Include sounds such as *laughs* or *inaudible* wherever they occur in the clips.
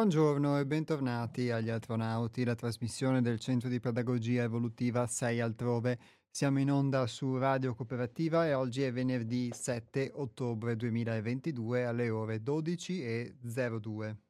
Buongiorno e bentornati agli Astronauti, la trasmissione del Centro di Pedagogia Evolutiva 6 altrove. Siamo in onda su Radio Cooperativa e oggi è venerdì 7 ottobre 2022 alle ore 12.02.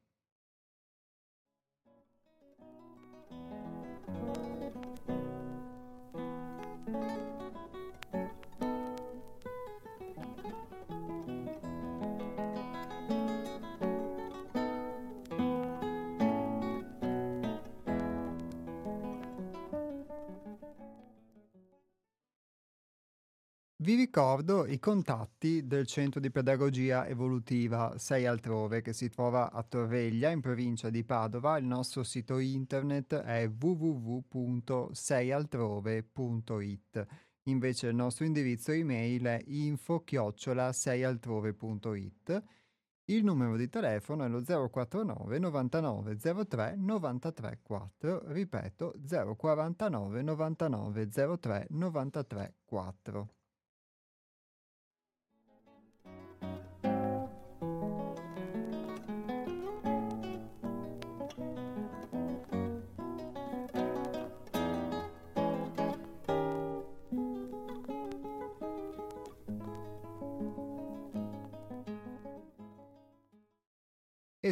ricordo i contatti del Centro di Pedagogia Evolutiva 6 altrove che si trova a Torreglia in provincia di Padova. Il nostro sito internet è www.seialtrove.it. Invece il nostro indirizzo email è info-seialtrove.it. Il numero di telefono è lo 049 99 03 93 4. Ripeto 049 99 03 93 4.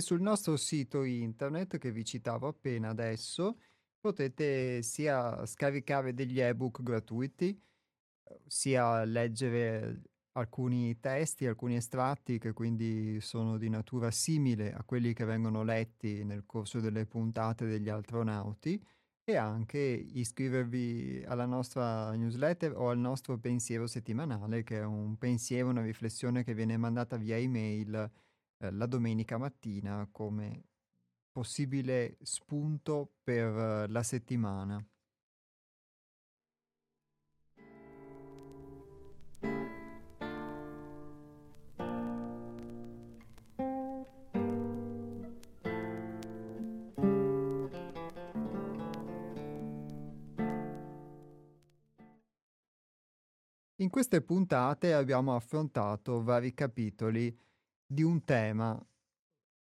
Sul nostro sito internet che vi citavo appena adesso potete sia scaricare degli ebook gratuiti, sia leggere alcuni testi, alcuni estratti che quindi sono di natura simile a quelli che vengono letti nel corso delle puntate degli astronauti e anche iscrivervi alla nostra newsletter o al nostro pensiero settimanale che è un pensiero, una riflessione che viene mandata via email eh, la domenica mattina come possibile spunto per eh, la settimana. In queste puntate abbiamo affrontato vari capitoli di un tema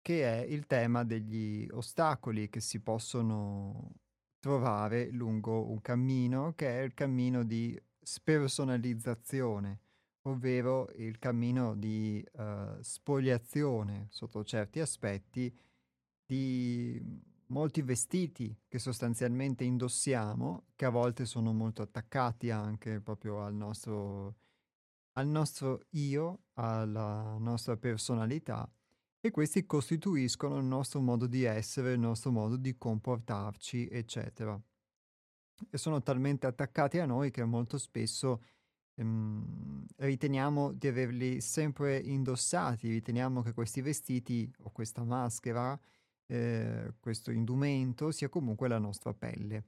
che è il tema degli ostacoli che si possono trovare lungo un cammino che è il cammino di spersonalizzazione, ovvero il cammino di uh, spoliazione sotto certi aspetti di molti vestiti che sostanzialmente indossiamo, che a volte sono molto attaccati anche proprio al nostro al nostro io, alla nostra personalità e questi costituiscono il nostro modo di essere, il nostro modo di comportarci, eccetera. E sono talmente attaccati a noi che molto spesso ehm, riteniamo di averli sempre indossati, riteniamo che questi vestiti o questa maschera, eh, questo indumento sia comunque la nostra pelle.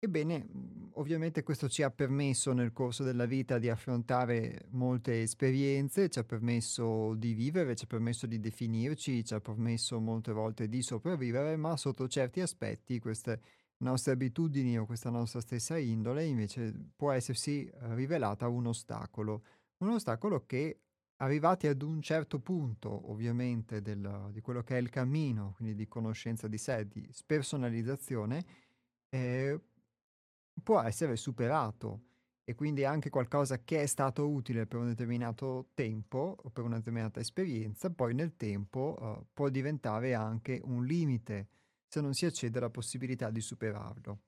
Ebbene, mhmm, ovviamente questo ci ha permesso nel corso della vita di affrontare molte esperienze, ci ha permesso di vivere, ci ha permesso di definirci, ci ha permesso molte volte di sopravvivere, ma sotto certi aspetti queste nostre abitudini o questa nostra stessa indole invece può essersi rivelata un ostacolo. Un ostacolo che arrivati ad un certo punto, ovviamente, del, di quello che è il cammino, quindi di conoscenza di sé, di spersonalizzazione, eh, può essere superato e quindi anche qualcosa che è stato utile per un determinato tempo o per una determinata esperienza, poi nel tempo uh, può diventare anche un limite se non si accede alla possibilità di superarlo.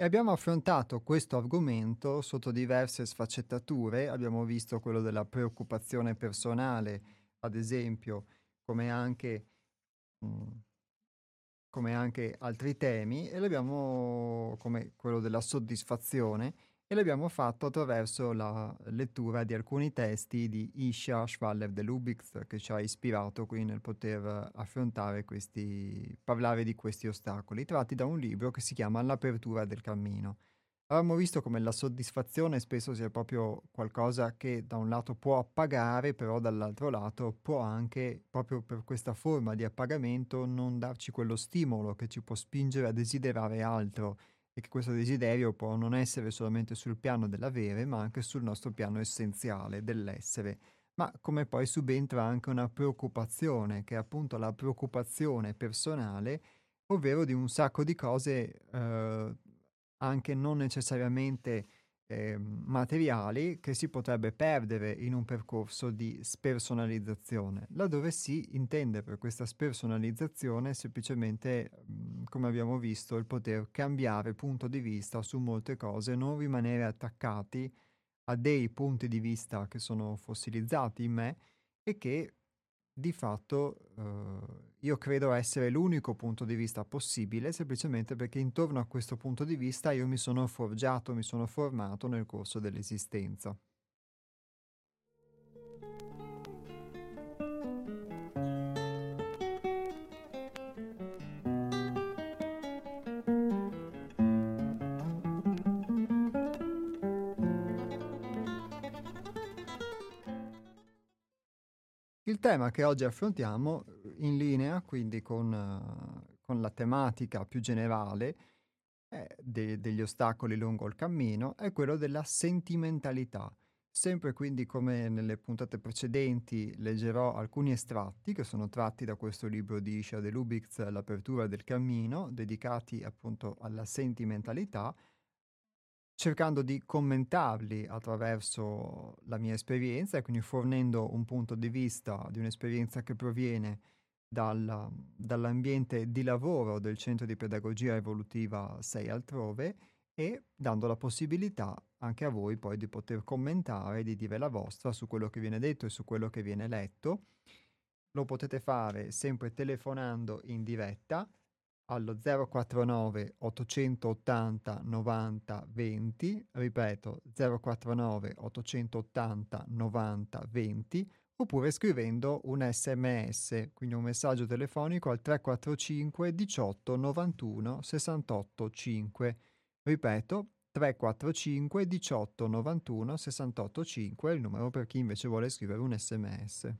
E abbiamo affrontato questo argomento sotto diverse sfaccettature, abbiamo visto quello della preoccupazione personale, ad esempio, come anche mh, mhmm, come anche altri temi, e l'abbiamo, come quello della soddisfazione, e l'abbiamo fatto attraverso la lettura di alcuni testi di Isha Schwaller de Lubitz che ci ha ispirato qui nel poter affrontare questi, parlare di questi ostacoli, tratti da un libro che si chiama L'apertura del cammino. Avevamo visto come la soddisfazione spesso sia proprio qualcosa che da un lato può appagare, però dall'altro lato può anche, proprio per questa forma di appagamento, non darci quello stimolo che ci può spingere a desiderare altro che questo desiderio può non essere solamente sul piano dell'avere, ma anche sul nostro piano essenziale dell'essere. Ma come poi subentra anche una preoccupazione, che è appunto la preoccupazione personale, ovvero di un sacco di cose eh, anche non necessariamente eh, materiali che si potrebbe perdere in un percorso di spersonalizzazione, laddove si intende per questa spersonalizzazione semplicemente, mh, come abbiamo visto, il poter cambiare punto di vista su molte cose, non rimanere attaccati a dei punti di vista che sono fossilizzati in me e che di fatto eh, io credo essere l'unico punto di vista possibile, semplicemente perché intorno a questo punto di vista io mi sono forgiato, mi sono formato nel corso dell'esistenza. Tema che oggi affrontiamo, in linea quindi con, uh, con la tematica più generale eh, de- degli ostacoli lungo il cammino, è quello della sentimentalità. Sempre quindi come nelle puntate precedenti leggerò alcuni estratti che sono tratti da questo libro di Isha de Lubitz, L'apertura del cammino, dedicati appunto alla sentimentalità, cercando di commentarli attraverso la mia esperienza e quindi fornendo un punto di vista di un'esperienza che proviene dal, dall'ambiente di lavoro del Centro di Pedagogia Evolutiva 6 altrove e dando la possibilità anche a voi poi di poter commentare, di dire la vostra su quello che viene detto e su quello che viene letto. Lo potete fare sempre telefonando in diretta allo 049 880 90 20, ripeto 049 880 90 20, oppure scrivendo un sms, quindi un messaggio telefonico al 345 18 91 68 5. Ripeto 345 18 91 68 5 è il numero per chi invece vuole scrivere un sms.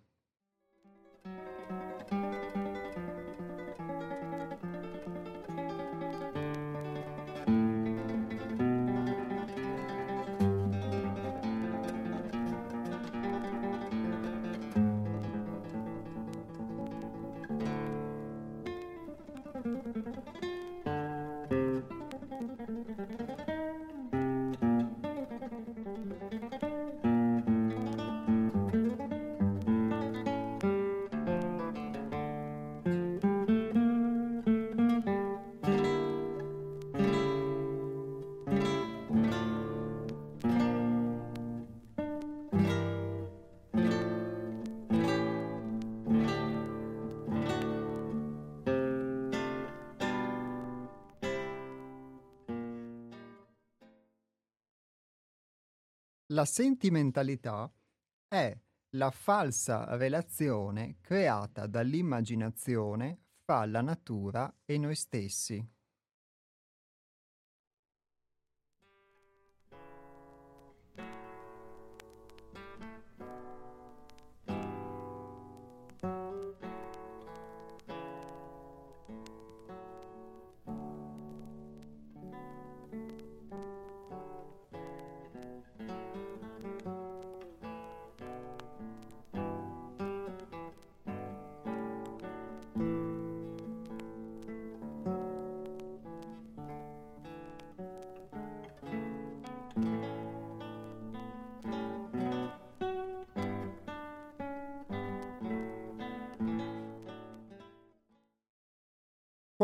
La sentimentalità è la falsa relazione creata dall'immaginazione fra la natura e noi stessi.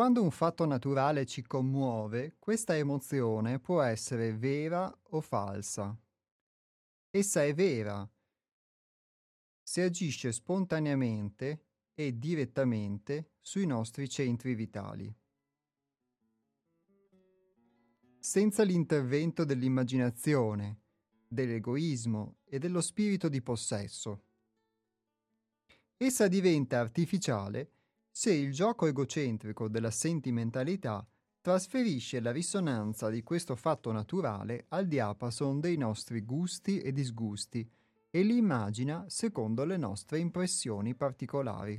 Quando un fatto naturale ci commuove, questa emozione può essere vera o falsa. Essa è vera se agisce spontaneamente e direttamente sui nostri centri vitali. Senza l'intervento dell'immaginazione, dell'egoismo e dello spirito di possesso. Essa diventa artificiale se il gioco egocentrico della sentimentalità trasferisce la risonanza di questo fatto naturale al diapason dei nostri gusti e disgusti e li immagina secondo le nostre impressioni particolari.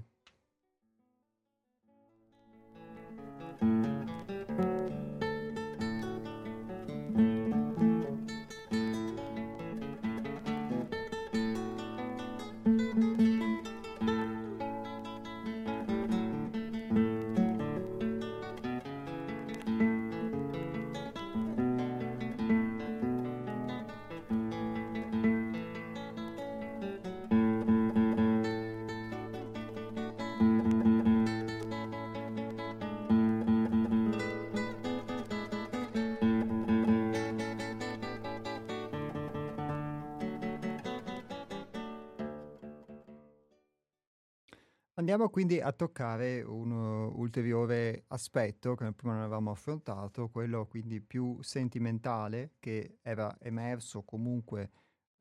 Andiamo quindi a toccare un uh, ulteriore aspetto che prima non avevamo affrontato, quello quindi più sentimentale che era emerso comunque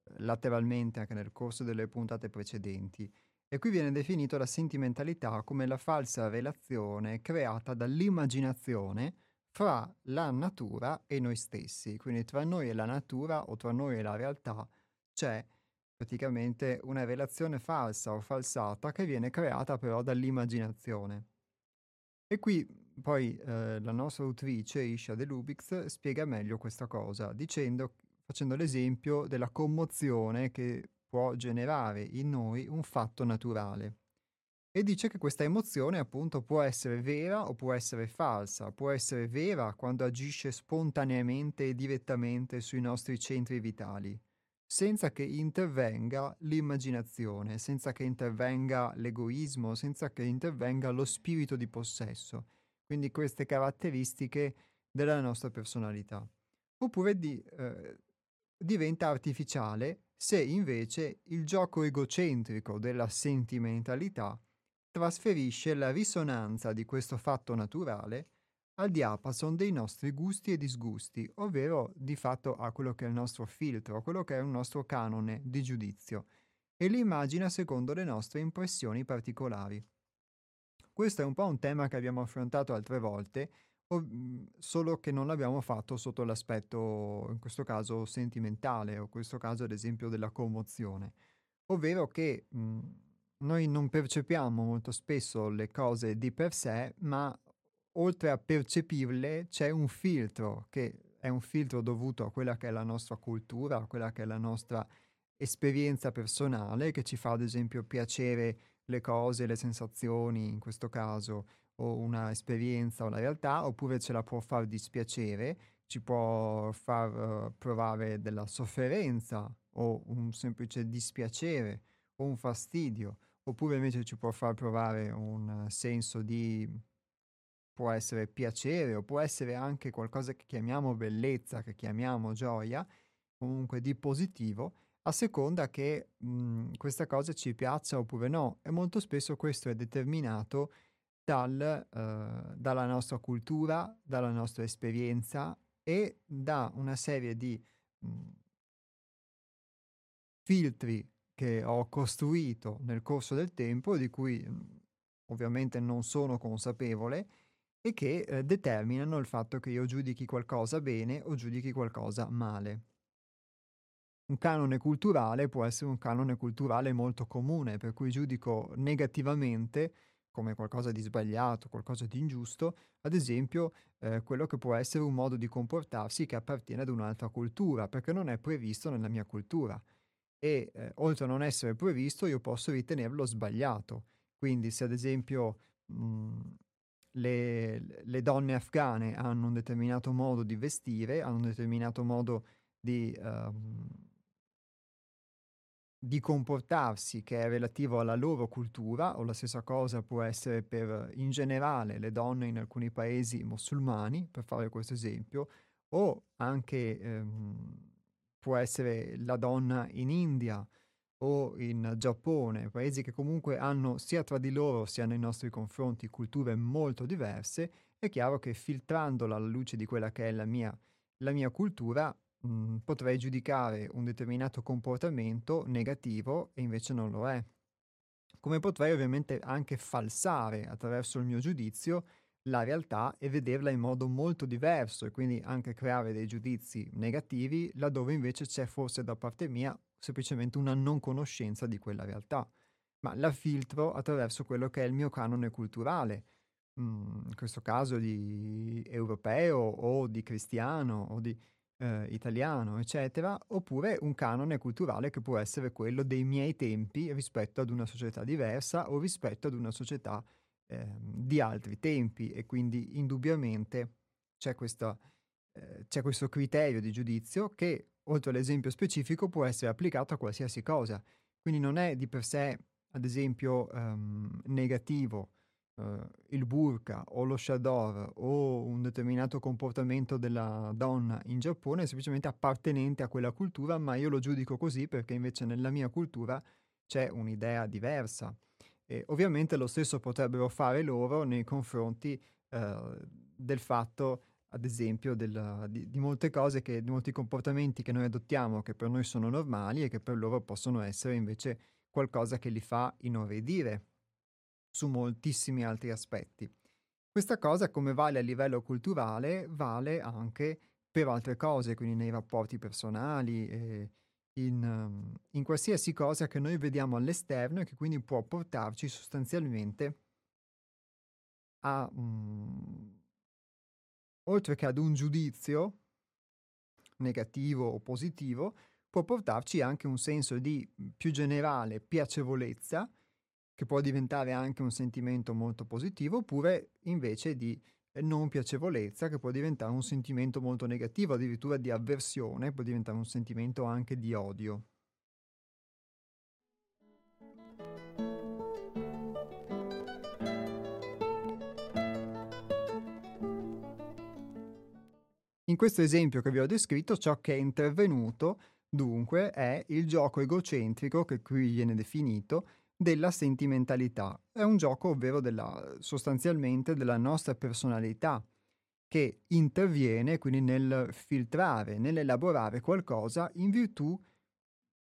eh, lateralmente anche nel corso delle puntate precedenti. E qui viene definito la sentimentalità come la falsa relazione creata dall'immaginazione fra la natura e noi stessi. Quindi tra noi e la natura o tra noi e la realtà c'è praticamente una relazione falsa o falsata che viene creata però dall'immaginazione. E qui poi eh, la nostra autrice, Isha De Lubix, spiega meglio questa cosa, dicendo, facendo l'esempio della commozione che può generare in noi un fatto naturale. E dice che questa emozione appunto può essere vera o può essere falsa, può essere vera quando agisce spontaneamente e direttamente sui nostri centri vitali, senza che intervenga l'immaginazione, senza che intervenga l'egoismo, senza che intervenga lo spirito di possesso, quindi queste caratteristiche della nostra personalità. Oppure di, eh, diventa artificiale se invece il gioco egocentrico della sentimentalità trasferisce la risonanza di questo fatto naturale al diapason dei nostri gusti e disgusti, ovvero di fatto a quello che è il nostro filtro, quello che è il nostro canone di giudizio, e li immagina secondo le nostre impressioni particolari. Questo è un po' un tema che abbiamo affrontato altre volte, solo che non l'abbiamo fatto sotto l'aspetto, in questo caso, sentimentale, o in questo caso ad esempio della commozione, ovvero che mh, noi non percepiamo molto spesso le cose di per sé, ma oltre a percepirle c'è un filtro che è un filtro dovuto a quella che è la nostra cultura, a quella che è la nostra esperienza personale che ci fa ad esempio piacere le cose, le sensazioni in questo caso o una esperienza o la realtà oppure ce la può far dispiacere, ci può far uh, provare della sofferenza o un semplice dispiacere o un fastidio oppure invece ci può far provare un senso di può essere piacere o può essere anche qualcosa che chiamiamo bellezza, che chiamiamo gioia, comunque di positivo, a seconda che mh, mhmm, questa cosa ci piaccia oppure no. E molto spesso questo è determinato dal, uh, dalla nostra cultura, dalla nostra esperienza e da una serie di mh, mhmm, filtri che ho costruito nel corso del tempo, di cui mh, mhmm, ovviamente non sono consapevole, e che eh, determinano il fatto che io giudichi qualcosa bene o giudichi qualcosa male. Un canone culturale può essere un canone culturale molto comune, per cui giudico negativamente come qualcosa di sbagliato, qualcosa di ingiusto, ad esempio eh, quello che può essere un modo di comportarsi che appartiene ad un'altra cultura, perché non è previsto nella mia cultura. E eh, oltre a non essere previsto, io posso ritenerlo sbagliato. Quindi se ad esempio mh, mhmm, le, le, donne afghane hanno un determinato modo di vestire, hanno un determinato modo di, um, di, comportarsi che è relativo alla loro cultura, o la stessa cosa può essere per in generale le donne in alcuni paesi musulmani, per fare questo esempio, o anche um, può essere la donna in India o in Giappone, paesi che comunque hanno sia tra di loro sia nei nostri confronti culture molto diverse, è chiaro che filtrandola alla luce di quella che è la mia la mia cultura mh, potrei giudicare un determinato comportamento negativo e invece non lo è. Come potrei ovviamente anche falsare attraverso il mio giudizio la realtà e vederla in modo molto diverso e quindi anche creare dei giudizi negativi laddove invece c'è forse da parte mia semplicemente una non conoscenza di quella realtà, ma la filtro attraverso quello che è il mio canone culturale, mm, in questo caso di europeo o di cristiano o di eh, italiano, eccetera, oppure un canone culturale che può essere quello dei miei tempi rispetto ad una società diversa o rispetto ad una società eh, di altri tempi. E quindi indubbiamente c'è, questa, eh, c'è questo criterio di giudizio che oltre all'esempio specifico può essere applicato a qualsiasi cosa. Quindi non è di per sé, ad esempio, um, negativo uh, il burqa o lo shador o un determinato comportamento della donna in Giappone, è semplicemente appartenente a quella cultura, ma io lo giudico così perché invece nella mia cultura c'è un'idea diversa. E ovviamente lo stesso potrebbero fare loro nei confronti uh, del fatto ad esempio del, di, di, molte cose, che, di molti comportamenti che noi adottiamo che per noi sono normali e che per loro possono essere invece qualcosa che li fa inorridire su moltissimi altri aspetti. Questa cosa, come vale a livello culturale, vale anche per altre cose, quindi nei rapporti personali, e in, in qualsiasi cosa che noi vediamo all'esterno e che quindi può portarci sostanzialmente a, um, oltre che ad un giudizio negativo o positivo, può portarci anche un senso di più generale piacevolezza, che può diventare anche un sentimento molto positivo, oppure invece di non piacevolezza, che può diventare un sentimento molto negativo, addirittura di avversione, può diventare un sentimento anche di odio. In questo esempio che vi ho descritto, ciò che è intervenuto, dunque, è il gioco egocentrico, che qui viene definito, della sentimentalità. È un gioco, ovvero della, sostanzialmente della nostra personalità, che interviene quindi nel filtrare, nell'elaborare qualcosa in virtù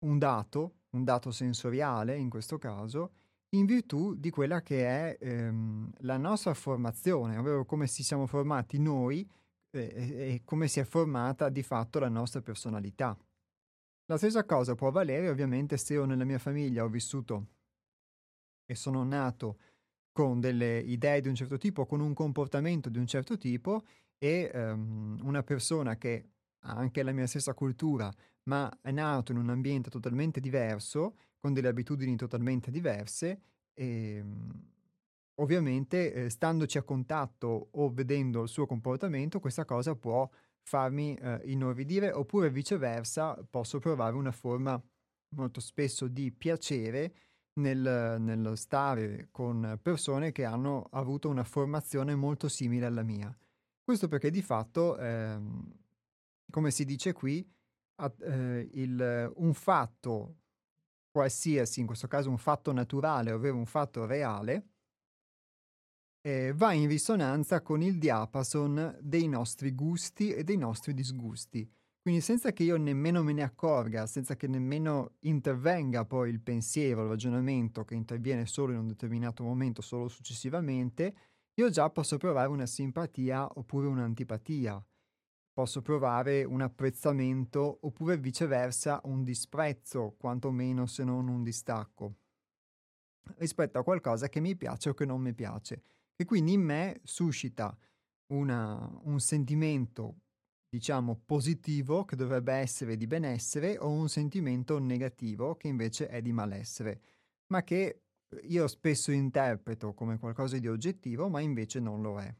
un dato, un dato sensoriale in questo caso, in virtù di quella che è ehm, la nostra formazione, ovvero come si siamo formati noi e, come si è formata di fatto la nostra personalità. La stessa cosa può valere ovviamente se io nella mia famiglia ho vissuto e sono nato con delle idee di un certo tipo, con un comportamento di un certo tipo e um, una persona che ha anche la mia stessa cultura, ma è nato in un ambiente totalmente diverso, con delle abitudini totalmente diverse, e, um, ovviamente eh, standoci a contatto o vedendo il suo comportamento, questa cosa può farmi eh, inorridire oppure viceversa posso provare una forma molto spesso di piacere nel, nello stare con persone che hanno avuto una formazione molto simile alla mia. Questo perché di fatto, eh, come si dice qui, a, eh, il, un fatto qualsiasi, in questo caso un fatto naturale, ovvero un fatto reale, eh, va in risonanza con il diapason dei nostri gusti e dei nostri disgusti. Quindi senza che io nemmeno me ne accorga, senza che nemmeno intervenga poi il pensiero, il ragionamento che interviene solo in un determinato momento, solo successivamente, io già posso provare una simpatia oppure un'antipatia. Posso provare un apprezzamento oppure viceversa un disprezzo, quantomeno se non un distacco, rispetto a qualcosa che mi piace o che non mi piace e quindi in me suscita una, un sentimento, diciamo, positivo che dovrebbe essere di benessere o un sentimento negativo che invece è di malessere, ma che io spesso interpreto come qualcosa di oggettivo, ma invece non lo è.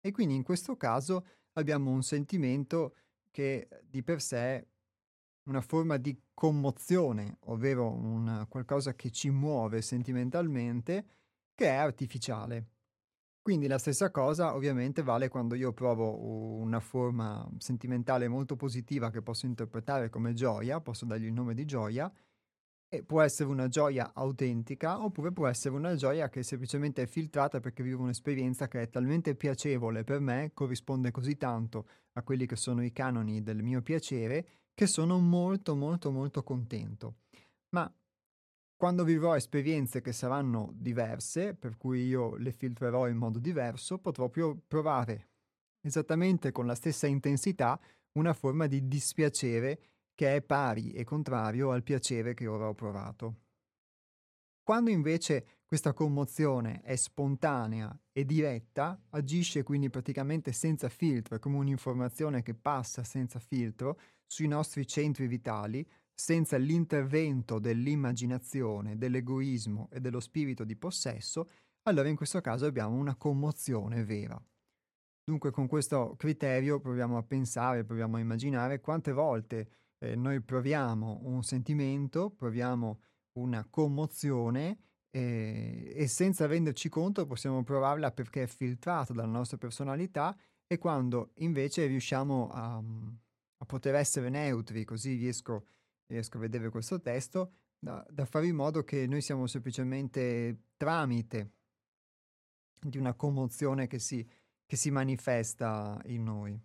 E quindi in questo caso abbiamo un sentimento che di per sé è una forma di commozione, ovvero un, qualcosa che ci muove sentimentalmente, che è artificiale. Quindi la stessa cosa ovviamente vale quando io provo una forma sentimentale molto positiva che posso interpretare come gioia, posso dargli il nome di gioia, E può essere una gioia autentica oppure può essere una gioia che semplicemente è filtrata perché vivo un'esperienza che è talmente piacevole per me, corrisponde così tanto a quelli che sono i canoni del mio piacere, che sono molto molto molto contento. Ma quando vivrò esperienze che saranno diverse, per cui io le filtrerò in modo diverso, potrò più provare esattamente con la stessa intensità una forma di dispiacere che è pari e contrario al piacere che ora ho provato. Quando invece questa commozione è spontanea e diretta, agisce quindi praticamente senza filtro, è come un'informazione che passa senza filtro sui nostri centri vitali, senza l'intervento dell'immaginazione, dell'egoismo e dello spirito di possesso, allora in questo caso abbiamo una commozione vera. Dunque con questo criterio proviamo a pensare, proviamo a immaginare quante volte eh, noi proviamo un sentimento, proviamo una commozione eh, e senza renderci conto possiamo provarla perché è filtrata dalla nostra personalità e quando invece riusciamo a, a poter essere neutri, così riesco, riesco, a vedere questo testo, da, da fare in modo che noi siamo semplicemente tramite di una commozione che si, che si manifesta in noi.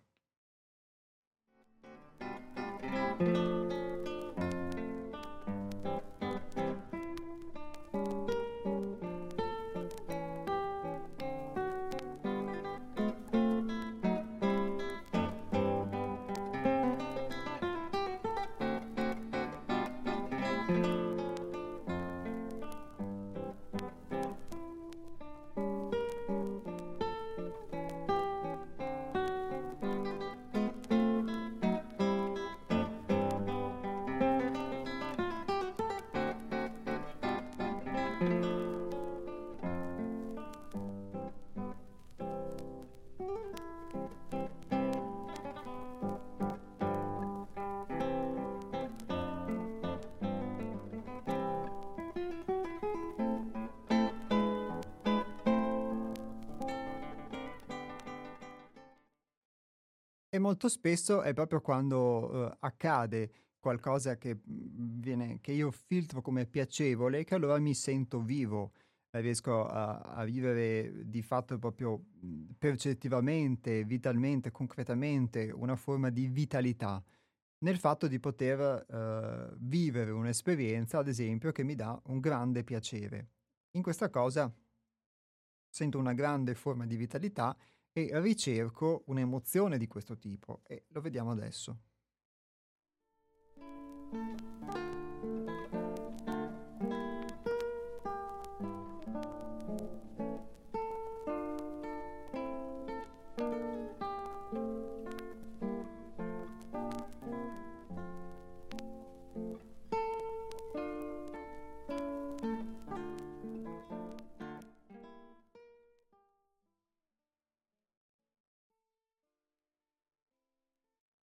E molto spesso è proprio quando uh, accade qualcosa che, mhmm, viene, che io filtro come piacevole, che allora mi sento vivo, eh, riesco a, a, vivere di fatto proprio mhmm, percettivamente, vitalmente, concretamente una forma di vitalità nel fatto di poter uh, vivere un'esperienza, ad esempio, che mi dà un grande piacere. In questa cosa sento una grande forma di vitalità e ricerco un'emozione di questo tipo e lo vediamo adesso.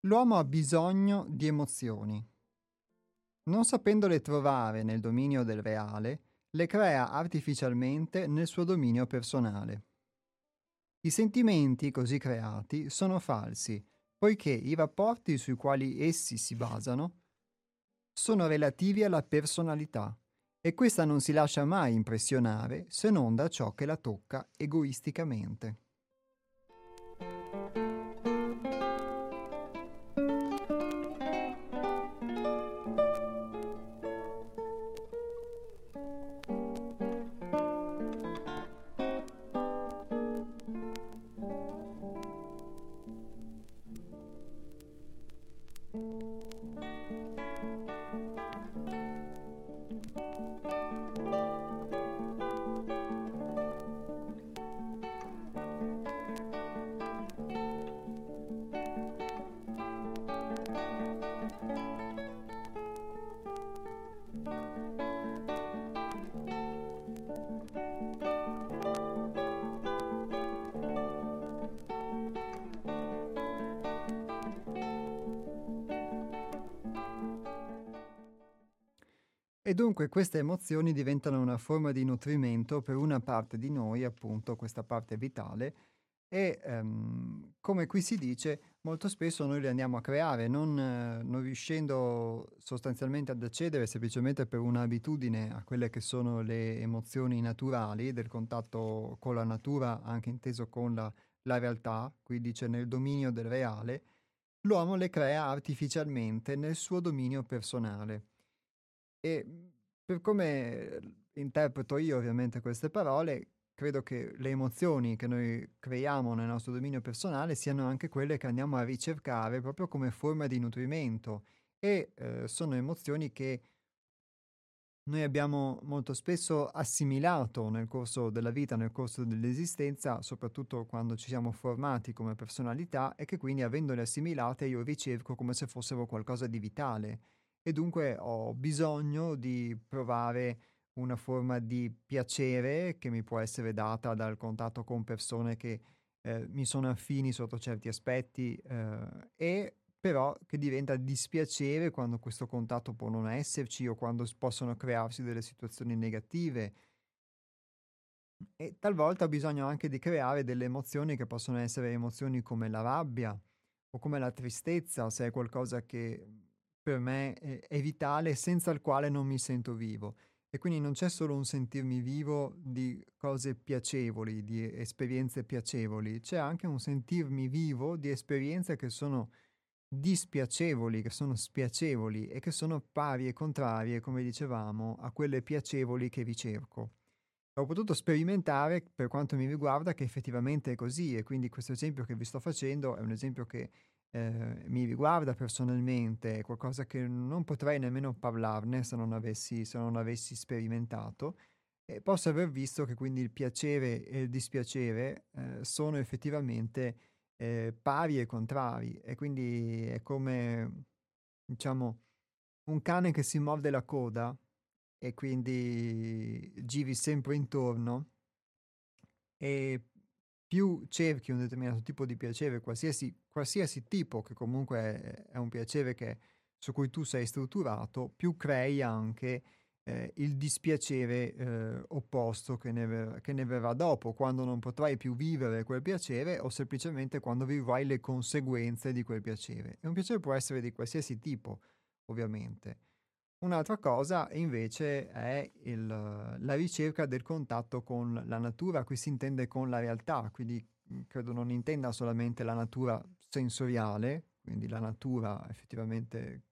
L'uomo ha bisogno di emozioni. Non sapendole trovare nel dominio del reale, le crea artificialmente nel suo dominio personale. I sentimenti così creati sono falsi, poiché i rapporti sui quali essi si basano sono relativi alla personalità e questa non si lascia mai impressionare se non da ciò che la tocca egoisticamente. Dunque queste emozioni diventano una forma di nutrimento per una parte di noi, appunto questa parte vitale, E ehm, come qui si dice, molto spesso noi le andiamo a creare, non, eh, non riuscendo sostanzialmente ad accedere semplicemente per un'abitudine a quelle che sono le emozioni naturali del contatto con la natura, anche inteso con la, la realtà, qui dice nel dominio del reale, l'uomo le crea artificialmente nel suo dominio personale. E per come interpreto io ovviamente queste parole, credo che le emozioni che noi creiamo nel nostro dominio personale siano anche quelle che andiamo a ricercare proprio come forma di nutrimento e eh, sono emozioni che noi abbiamo molto spesso assimilato nel corso della vita, nel corso dell'esistenza, soprattutto quando ci siamo formati come personalità e che quindi avendole assimilate io ricerco come se fossero qualcosa di vitale e dunque ho bisogno di provare una forma di piacere che mi può essere data dal contatto con persone che eh, mi sono affini sotto certi aspetti eh, e però che diventa dispiacere quando questo contatto può non esserci o quando possono crearsi delle situazioni negative. E talvolta ho bisogno anche di creare delle emozioni che possono essere emozioni come la rabbia o come la tristezza, se è qualcosa che per me è, è vitale senza il quale non mi sento vivo. E quindi non c'è solo un sentirmi vivo di cose piacevoli, di esperienze piacevoli, c'è anche un sentirmi vivo di esperienze che sono dispiacevoli, che sono spiacevoli e che sono pari e contrarie, come dicevamo, a quelle piacevoli che ricerco. Ho potuto sperimentare, per quanto mi riguarda, che effettivamente è così e quindi questo esempio che vi sto facendo è un esempio che eh, mi riguarda personalmente, è qualcosa che non potrei nemmeno parlarne se non avessi, se non avessi sperimentato. E posso aver visto che quindi il piacere e il dispiacere eh, sono effettivamente eh, pari e contrari. E quindi è come diciamo un cane che si morde la coda e quindi giri sempre intorno e più cerchi un determinato tipo di piacere, qualsiasi, qualsiasi tipo che comunque è, un piacere che, su cui tu sei strutturato, più crei anche eh, il dispiacere eh, opposto che ne, ver- che ne, verrà dopo, quando non potrai più vivere quel piacere o semplicemente quando vivrai le conseguenze di quel piacere. E un piacere può essere di qualsiasi tipo, ovviamente. Un'altra cosa invece è il, la ricerca del contatto con la natura, qui si intende con la realtà, quindi mhmm, credo non intenda solamente la natura sensoriale, quindi la natura effettivamente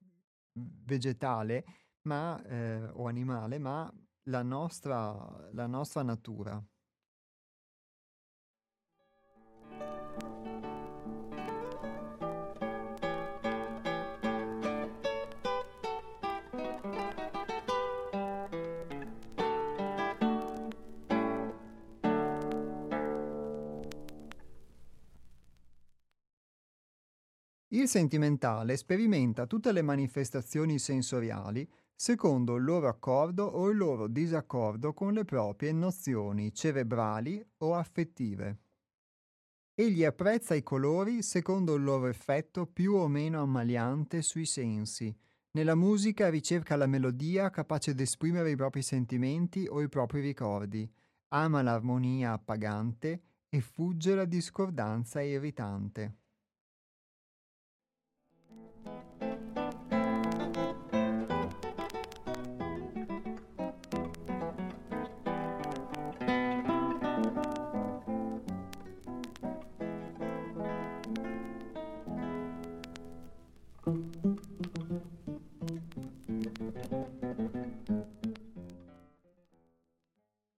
vegetale ma, eh, o animale, ma la nostra, la nostra natura. Il sentimentale sperimenta tutte le manifestazioni sensoriali secondo il loro accordo o il loro disaccordo con le proprie nozioni cerebrali o affettive. Egli apprezza i colori secondo il loro effetto più o meno ammaliante sui sensi. Nella musica ricerca la melodia capace di esprimere i propri sentimenti o i propri ricordi. Ama l'armonia appagante e fugge la discordanza irritante.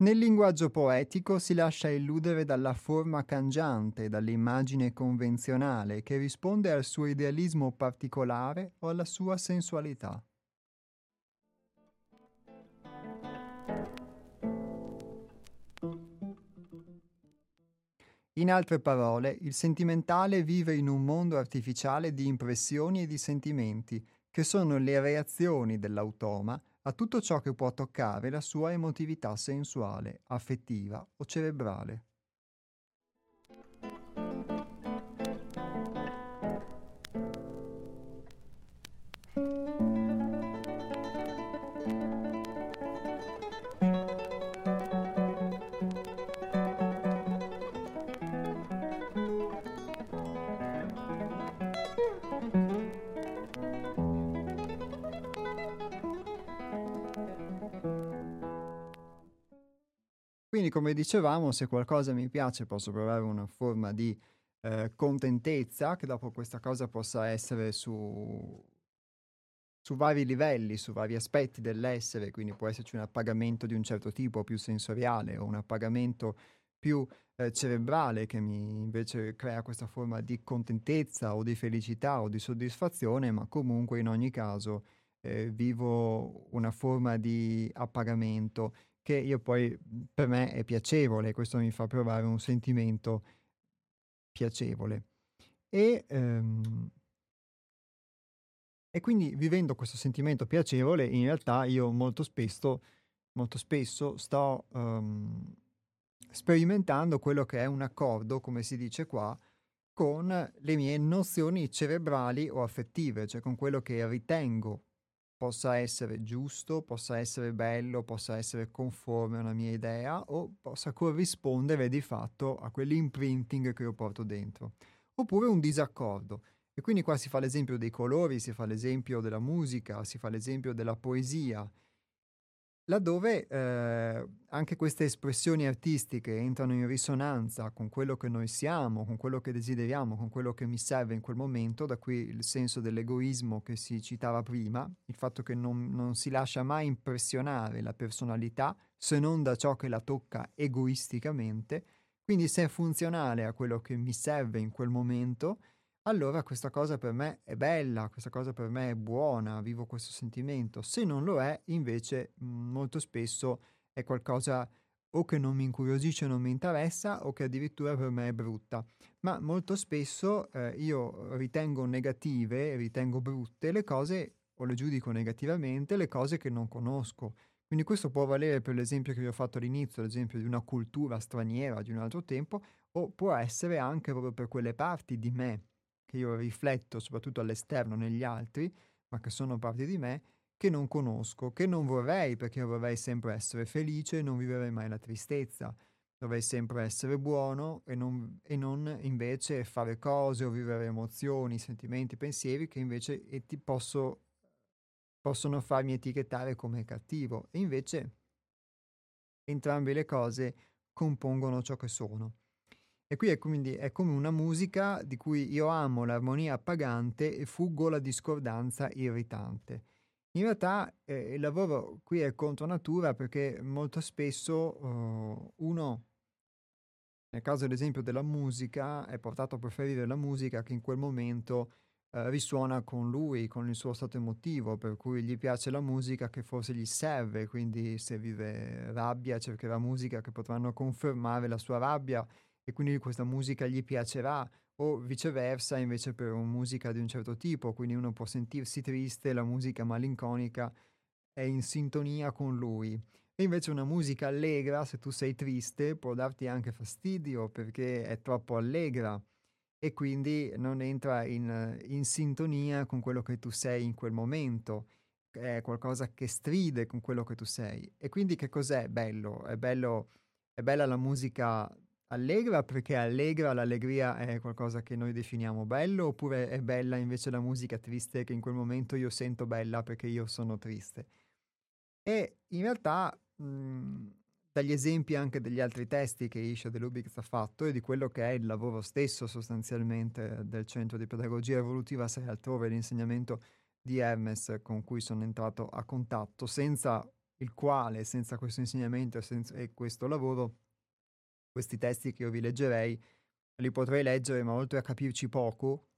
Nel linguaggio poetico si lascia illudere dalla forma cangiante, dall'immagine convenzionale che risponde al suo idealismo particolare o alla sua sensualità. In altre parole, il sentimentale vive in un mondo artificiale di impressioni e di sentimenti, che sono le reazioni dell'automa a tutto ciò che può toccare la sua emotività sensuale, affettiva o cerebrale. Quindi, come dicevamo, se qualcosa mi piace posso provare una forma di eh, contentezza, che dopo questa cosa possa essere su, su vari livelli, su vari aspetti dell'essere, quindi può esserci un appagamento di un certo tipo, più sensoriale, o un appagamento più eh, cerebrale che mi invece crea questa forma di contentezza o di felicità o di soddisfazione, ma comunque in ogni caso eh, vivo una forma di appagamento che io poi per me è piacevole, questo mi fa provare un sentimento piacevole. E, ehm, e quindi vivendo questo sentimento piacevole, in realtà io molto spesso, molto spesso sto um, sperimentando quello che è un accordo, come si dice qua, con le mie nozioni cerebrali o affettive, cioè con quello che ritengo possa essere giusto, possa essere bello, possa essere conforme a una mia idea o possa corrispondere di fatto a quell'imprinting che io porto dentro. Oppure un disaccordo. E quindi qua si fa l'esempio dei colori, si fa l'esempio della musica, si fa l'esempio della poesia, laddove eh, anche queste espressioni artistiche entrano in risonanza con quello che noi siamo, con quello che desideriamo, con quello che mi serve in quel momento, da qui il senso dell'egoismo che si citava prima, il fatto che non, non si lascia mai impressionare la personalità se non da ciò che la tocca egoisticamente, quindi se è funzionale a quello che mi serve in quel momento, allora questa cosa per me è bella, questa cosa per me è buona, vivo questo sentimento. Se non lo è, invece, mhmm, molto spesso è qualcosa o che non mi incuriosisce, non mi interessa, o che addirittura per me è brutta. Ma molto spesso eh, io ritengo negative, ritengo brutte le cose, o le giudico negativamente, le cose che non conosco. Quindi questo può valere per l'esempio che vi ho fatto all'inizio, l'esempio di una cultura straniera di un altro tempo, o può essere anche proprio per quelle parti di me che io rifletto soprattutto all'esterno negli altri, ma che sono parte di me, che non conosco, che non vorrei perché vorrei sempre essere felice e non vivere mai la tristezza. Dovrei sempre essere buono e non, e non invece fare cose o vivere emozioni, sentimenti, pensieri che invece ti posso, possono farmi etichettare come cattivo. E invece entrambe le cose compongono ciò che sono. E qui è quindi è come una musica di cui io amo l'armonia appagante e fuggo la discordanza irritante. In realtà eh, il lavoro qui è contro natura perché molto spesso uh, uno, nel caso ad esempio della musica, è portato a preferire la musica che in quel momento uh, risuona con lui, con il suo stato emotivo, per cui gli piace la musica che forse gli serve, quindi se vive rabbia cercherà musica che potranno confermare la sua rabbia e quindi questa musica gli piacerà o viceversa invece per una musica di un certo tipo, quindi uno può sentirsi triste, la musica malinconica è in sintonia con lui. E invece una musica allegra, se tu sei triste, può darti anche fastidio perché è troppo allegra e quindi non entra in, in sintonia con quello che tu sei in quel momento, è qualcosa che stride con quello che tu sei. E quindi che cos'è bello? È bello, è bella la musica Allegra perché allegra, l'allegria è qualcosa che noi definiamo bello, oppure è bella invece la musica triste che in quel momento io sento bella perché io sono triste. E in realtà, mh, mhmm, dagli esempi anche degli altri testi che Isha De Lubix ha fatto e di quello che è il lavoro stesso sostanzialmente del Centro di Pedagogia Evolutiva Sei altrove, l'insegnamento di Hermes con cui sono entrato a contatto, senza il quale, senza questo insegnamento senza, e questo lavoro, questi testi che io vi leggerei, li potrei leggere, ma oltre a capirci poco,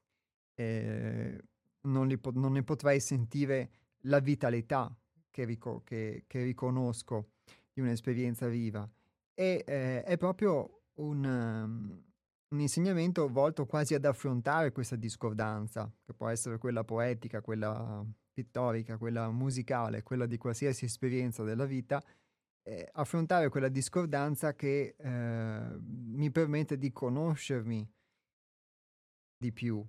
eh, non, po- non, ne potrei sentire la vitalità che, rico- che, che riconosco di un'esperienza viva. E eh, è proprio un, um, un insegnamento volto quasi ad affrontare questa discordanza, che può essere quella poetica, quella pittorica, quella musicale, quella di qualsiasi esperienza della vita, eh, affrontare quella discordanza che eh, mi permette di conoscermi di più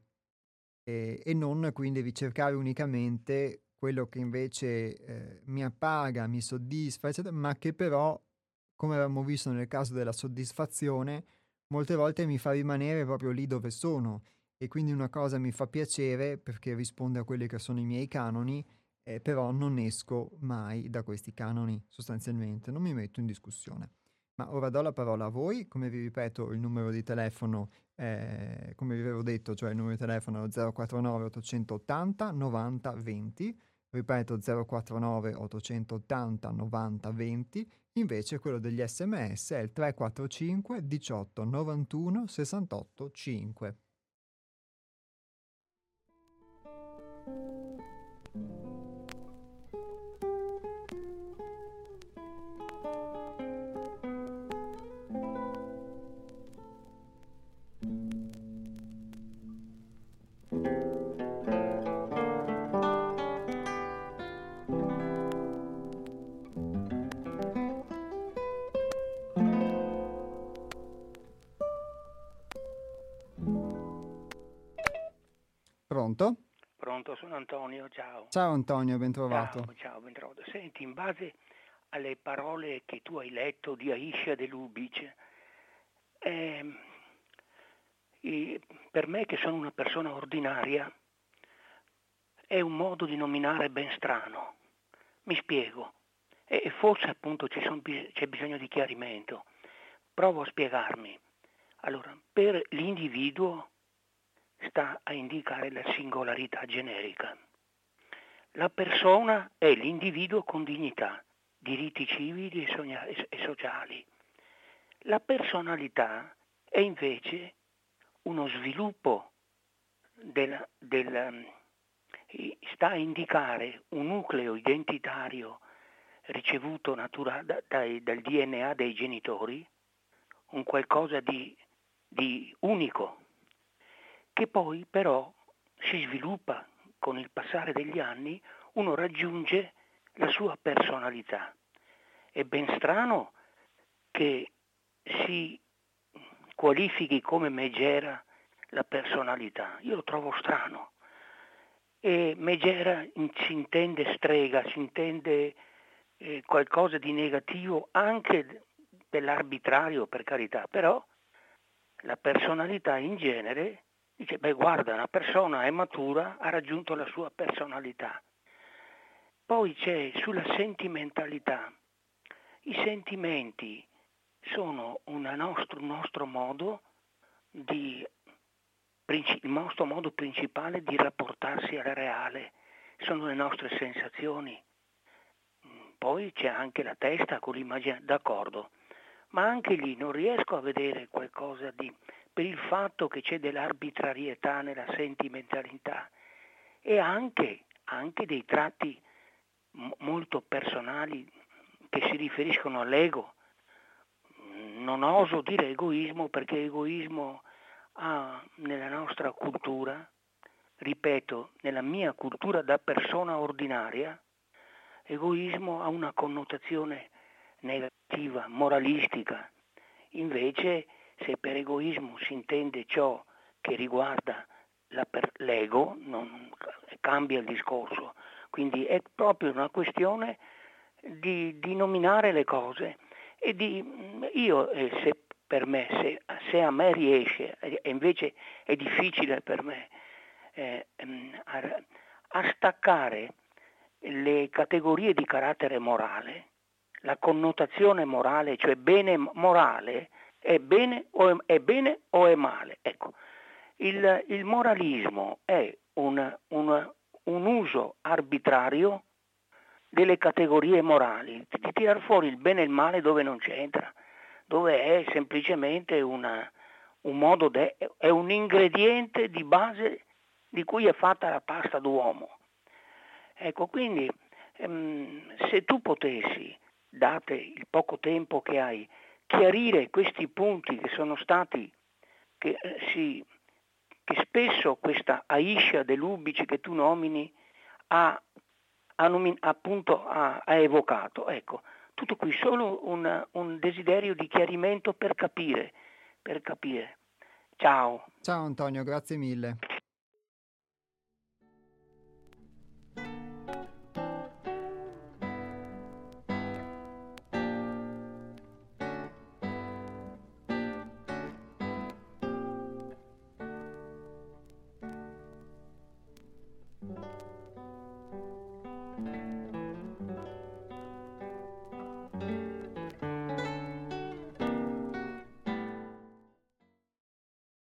e, e, non quindi ricercare unicamente quello che invece eh, mi appaga, mi soddisfa, eccetera, ma che però, come avevamo visto nel caso della soddisfazione, molte volte mi fa rimanere proprio lì dove sono e quindi una cosa mi fa piacere perché risponde a quelli che sono i miei canoni eh, però non esco mai da questi canoni sostanzialmente, non mi metto in discussione. Ma ora do la parola a voi, come vi ripeto il numero di telefono, eh, come vi avevo detto, cioè il numero di telefono è 049 880 90 20, ripeto 049 880 90 20, invece quello degli sms è il 345 18 91 68 5. Pronto? Pronto, sono Antonio, ciao. Ciao Antonio, ben trovato. Ciao, ciao, ben trovato. Senti, in base alle parole che tu hai letto di Aisha De Lubic, eh, per me che sono una persona ordinaria, è un modo di nominare ben strano. Mi spiego. E forse appunto son, c'è bisogno di chiarimento. Provo a spiegarmi. Allora, per l'individuo sta a indicare la singolarità generica. La persona è l'individuo con dignità, diritti civili e sociali. La personalità è invece uno sviluppo del, del, sta a indicare un nucleo identitario ricevuto natura, da, dai, dal DNA dei genitori, un qualcosa di, di unico, che poi però si sviluppa con il passare degli anni, uno raggiunge la sua personalità. È ben strano che si qualifichi come megera la personalità. Io lo trovo strano. E megera si intende strega, si intende eh, qualcosa di negativo anche dell'arbitrario, per carità, però la personalità in genere Dice, beh guarda, una persona è matura, ha raggiunto la sua personalità. Poi c'è sulla sentimentalità. I sentimenti sono nostro, nostro modo di, il nostro modo principale di rapportarsi al reale, sono le nostre sensazioni. Poi c'è anche la testa con l'immagine, d'accordo, ma anche lì non riesco a vedere qualcosa di per il fatto che c'è dell'arbitrarietà nella sentimentalità e anche, anche dei tratti molto personali che si riferiscono all'ego. Non oso dire egoismo perché egoismo ha nella nostra cultura, ripeto, nella mia cultura da persona ordinaria, egoismo ha una connotazione negativa, moralistica. Invece se per egoismo si intende ciò che riguarda per, l'ego, non, cambia il discorso. Quindi è proprio una questione di, di nominare le cose e di, io eh, se per me, se, se, a me riesce, e invece è difficile per me, eh, a, a staccare le categorie di carattere morale, la connotazione morale, cioè bene morale, è bene o è, è, bene o è male. Ecco, il, il moralismo è un, un, un, uso arbitrario delle categorie morali, di tirar fuori il bene e il male dove non c'entra, dove è semplicemente una, un modo de, è un ingrediente di base di cui è fatta la pasta d'uomo. Ecco, quindi ehm, se tu potessi, date il poco tempo che hai, chiarire questi punti che sono stati, che, eh, si, che spesso questa Aisha dell'Ubici che tu nomini ha, ha, nomin, appunto, ha, ha evocato. Ecco, tutto qui solo un, un desiderio di chiarimento per capire, per capire. Ciao. Ciao Antonio, grazie mille.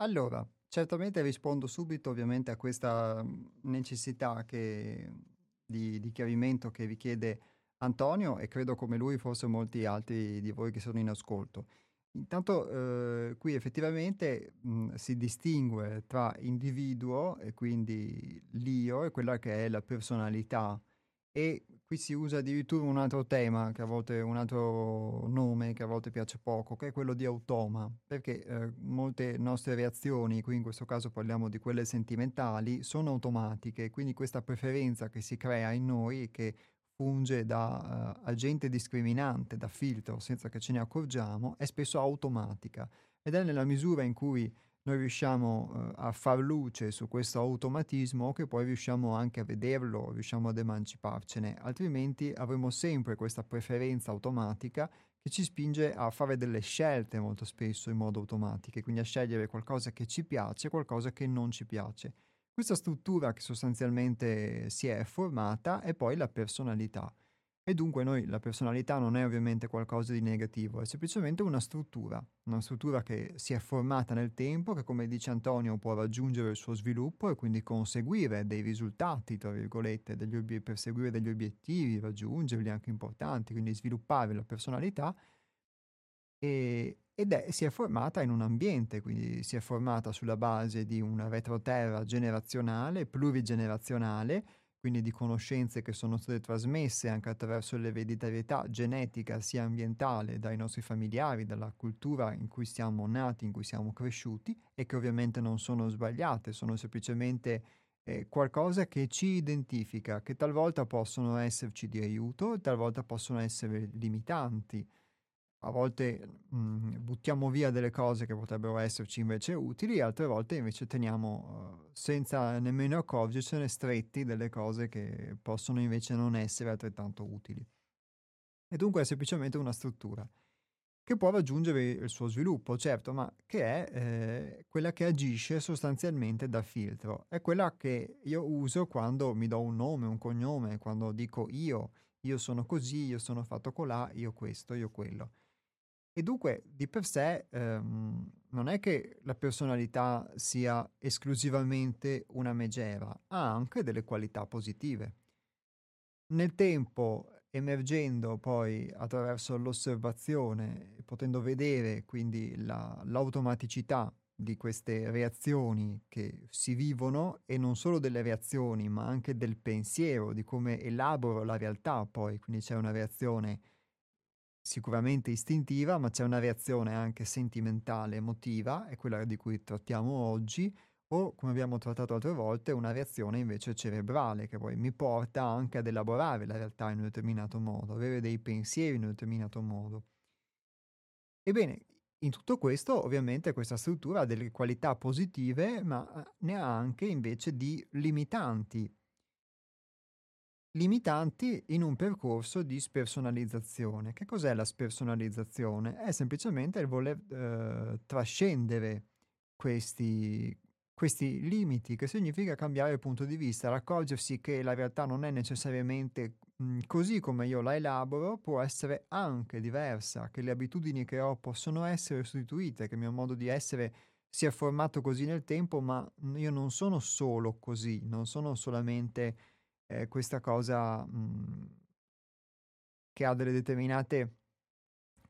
Allora, certamente rispondo subito ovviamente a questa mhmm, necessità che, di, di chiarimento che richiede Antonio e credo come lui forse molti altri di voi che sono in ascolto. Intanto eh, qui effettivamente mh, si distingue tra individuo e quindi l'io e quella che è la personalità e qui si usa addirittura un altro tema, che a volte un altro nome che a volte piace poco, che è quello di automa, perché eh, molte nostre reazioni, qui in questo caso parliamo di quelle sentimentali, sono automatiche, quindi questa preferenza che si crea in noi che funge da uh, agente discriminante, da filtro, senza che ce ne accorgiamo, è spesso automatica. Ed è nella misura in cui noi riusciamo uh, a far luce su questo automatismo che poi riusciamo anche a vederlo, riusciamo ad emanciparcene, altrimenti avremo sempre questa preferenza automatica che ci spinge a fare delle scelte molto spesso in modo automatico, quindi a scegliere qualcosa che ci piace qualcosa che non ci piace. Questa struttura che sostanzialmente si è formata è poi la personalità. E dunque noi la personalità non è ovviamente qualcosa di negativo, è semplicemente una struttura, una struttura che si è formata nel tempo, che come dice Antonio può raggiungere il suo sviluppo e quindi conseguire dei risultati, tra virgolette, degli obiet- perseguire degli obiettivi, raggiungerli anche importanti, quindi sviluppare la personalità. E, ed è, si è formata in un ambiente, quindi si è formata sulla base di una retroterra generazionale, plurigenerazionale, quindi di conoscenze che sono state trasmesse anche attraverso l'ereditarietà genetica sia ambientale dai nostri familiari, dalla cultura in cui siamo nati, in cui siamo cresciuti e che ovviamente non sono sbagliate, sono semplicemente eh, qualcosa che ci identifica, che talvolta possono esserci di aiuto, talvolta possono essere limitanti. A volte mh, mhmm, buttiamo via delle cose che potrebbero esserci invece utili, altre volte invece teniamo uh, senza nemmeno accorgercene stretti delle cose che possono invece non essere altrettanto utili. E dunque è semplicemente una struttura che può raggiungere il suo sviluppo, certo, ma che è eh, quella che agisce sostanzialmente da filtro. È quella che io uso quando mi do un nome, un cognome, quando dico io, io sono così, io sono fatto colà, io questo, io quello. E dunque, di per sé, ehm, non è che la personalità sia esclusivamente una megera, ha anche delle qualità positive. Nel tempo, emergendo poi attraverso l'osservazione, potendo vedere quindi la, l'automaticità di queste reazioni che si vivono e non solo delle reazioni, ma anche del pensiero, di come elaboro la realtà poi, quindi c'è una reazione sicuramente istintiva, ma c'è una reazione anche sentimentale, emotiva, è quella di cui trattiamo oggi, o come abbiamo trattato altre volte, una reazione invece cerebrale che poi mi porta anche ad elaborare la realtà in un determinato modo, avere dei pensieri in un determinato modo. Ebbene, in tutto questo ovviamente questa struttura ha delle qualità positive, ma eh, ne ha anche invece di limitanti, limitanti in un percorso di spersonalizzazione. Che cos'è la spersonalizzazione? È semplicemente il voler eh, trascendere questi, questi limiti, che significa cambiare punto di vista, accorgersi che la realtà non è necessariamente mh, così come io la elaboro, può essere anche diversa, che le abitudini che ho possono essere sostituite, che il mio modo di essere si è formato così nel tempo, ma io non sono solo così, non sono solamente eh, questa cosa mh, mhmm, che ha delle determinate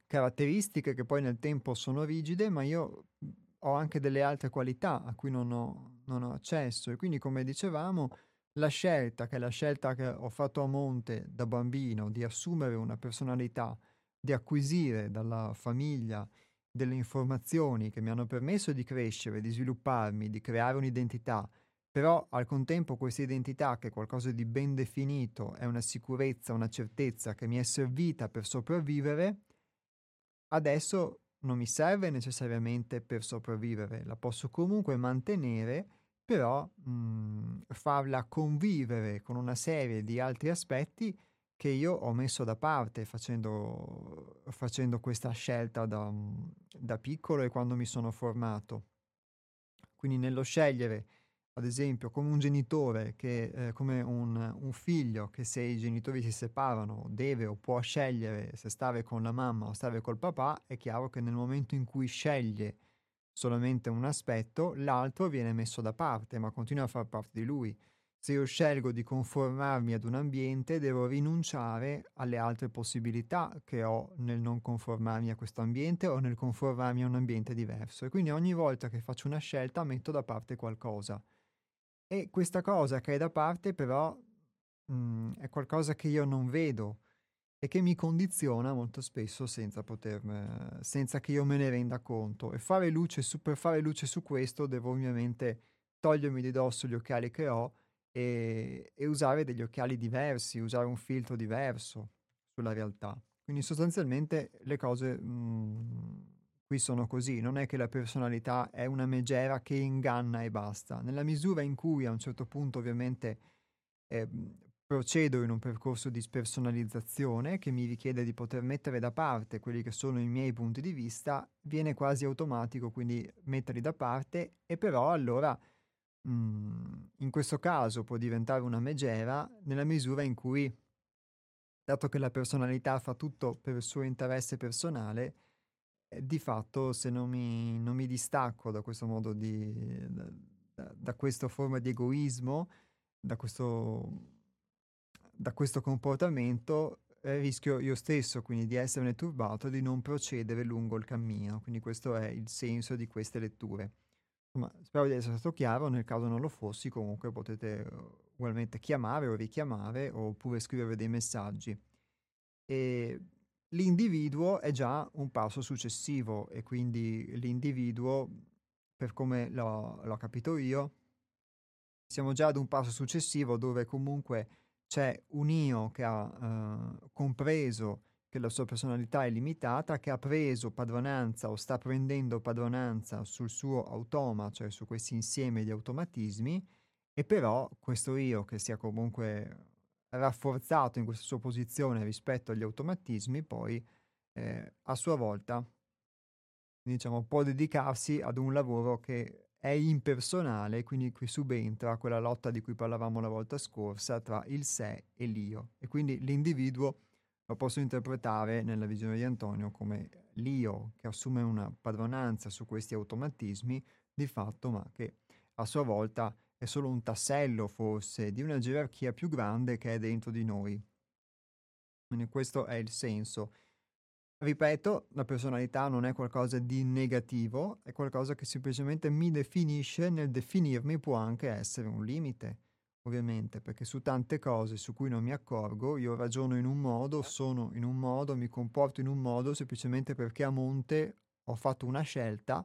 caratteristiche che poi nel tempo sono rigide, ma io mhmm, ho anche delle altre qualità a cui non ho, non ho accesso. E quindi come dicevamo la scelta, che è la scelta che ho fatto a monte da bambino, di assumere una personalità, di acquisire dalla famiglia delle informazioni che mi hanno permesso di crescere, di svilupparmi, di creare un'identità, però al contempo questa identità, che è qualcosa di ben definito, è una sicurezza, una certezza che mi è servita per sopravvivere, adesso non mi serve necessariamente per sopravvivere, la posso comunque mantenere, però mh, mhmm, farla convivere con una serie di altri aspetti che io ho messo da parte facendo, facendo questa scelta da, da piccolo e quando mi sono formato. Quindi nello scegliere ad esempio, come un genitore, che, eh, come un, un, figlio che se i genitori si separano deve o può scegliere se stare con la mamma o stare col papà, è chiaro che nel momento in cui sceglie solamente un aspetto, l'altro viene messo da parte, ma continua a far parte di lui. Se io scelgo di conformarmi ad un ambiente, devo rinunciare alle altre possibilità che ho nel non conformarmi a questo ambiente o nel conformarmi a un ambiente diverso. E quindi ogni volta che faccio una scelta metto da parte qualcosa. E questa cosa che è da parte però mh, mhmm, è qualcosa che io non vedo e che mi condiziona molto spesso senza poter, senza che io me ne renda conto. E fare luce su, per fare luce su questo devo ovviamente togliermi di dosso gli occhiali che ho e, e usare degli occhiali diversi, usare un filtro diverso sulla realtà. Quindi sostanzialmente le cose mh, mhmm, qui sono così, non è che la personalità è una megera che inganna e basta. Nella misura in cui a un certo punto ovviamente eh, procedo in un percorso di spersonalizzazione che mi richiede di poter mettere da parte quelli che sono i miei punti di vista, viene quasi automatico, quindi metterli da parte e però allora mh, mhmm, in questo caso può diventare una megera nella misura in cui, dato che la personalità fa tutto per il suo interesse personale, di fatto se non mi, non mi distacco da questo modo di... da, da, questa forma di egoismo, da questo da questo comportamento eh, rischio io stesso quindi di esserne turbato di non procedere lungo il cammino. Quindi questo è il senso di queste letture. Insomma, spero di essere stato chiaro, nel caso non lo fossi comunque potete ugualmente chiamare o richiamare oppure scrivere dei messaggi. E l'individuo è già un passo successivo e quindi l'individuo, per come l'ho, l'ho capito io, siamo già ad un passo successivo dove comunque c'è un io che ha eh, compreso che la sua personalità è limitata, che ha preso padronanza o sta prendendo padronanza sul suo automa, cioè su questo insieme di automatismi, e però questo io che sia comunque rafforzato in questa sua posizione rispetto agli automatismi, poi eh, a sua volta diciamo, può dedicarsi ad un lavoro che è impersonale, quindi qui subentra quella lotta di cui parlavamo la volta scorsa tra il sé e l'io. E quindi l'individuo lo posso interpretare nella visione di Antonio come l'io che assume una padronanza su questi automatismi di fatto, ma che a sua volta è solo un tassello forse di una gerarchia più grande che è dentro di noi. Quindi questo è il senso Ripeto, la personalità non è qualcosa di negativo, è qualcosa che semplicemente mi definisce, nel definirmi può anche essere un limite, ovviamente, perché su tante cose su cui non mi accorgo, io ragiono in un modo, sono in un modo, mi comporto in un modo semplicemente perché a monte ho fatto una scelta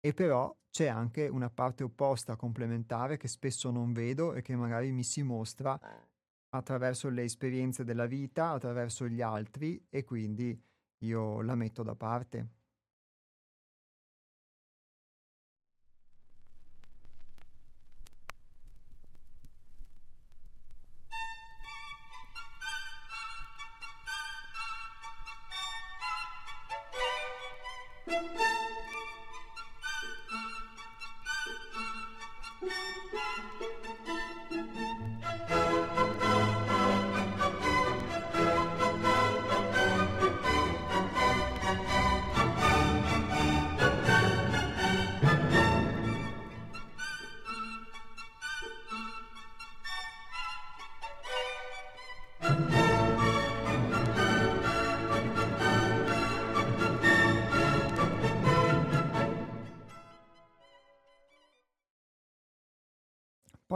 e però c'è anche una parte opposta complementare che spesso non vedo e che magari mi si mostra attraverso le esperienze della vita, attraverso gli altri e quindi io la metto da parte.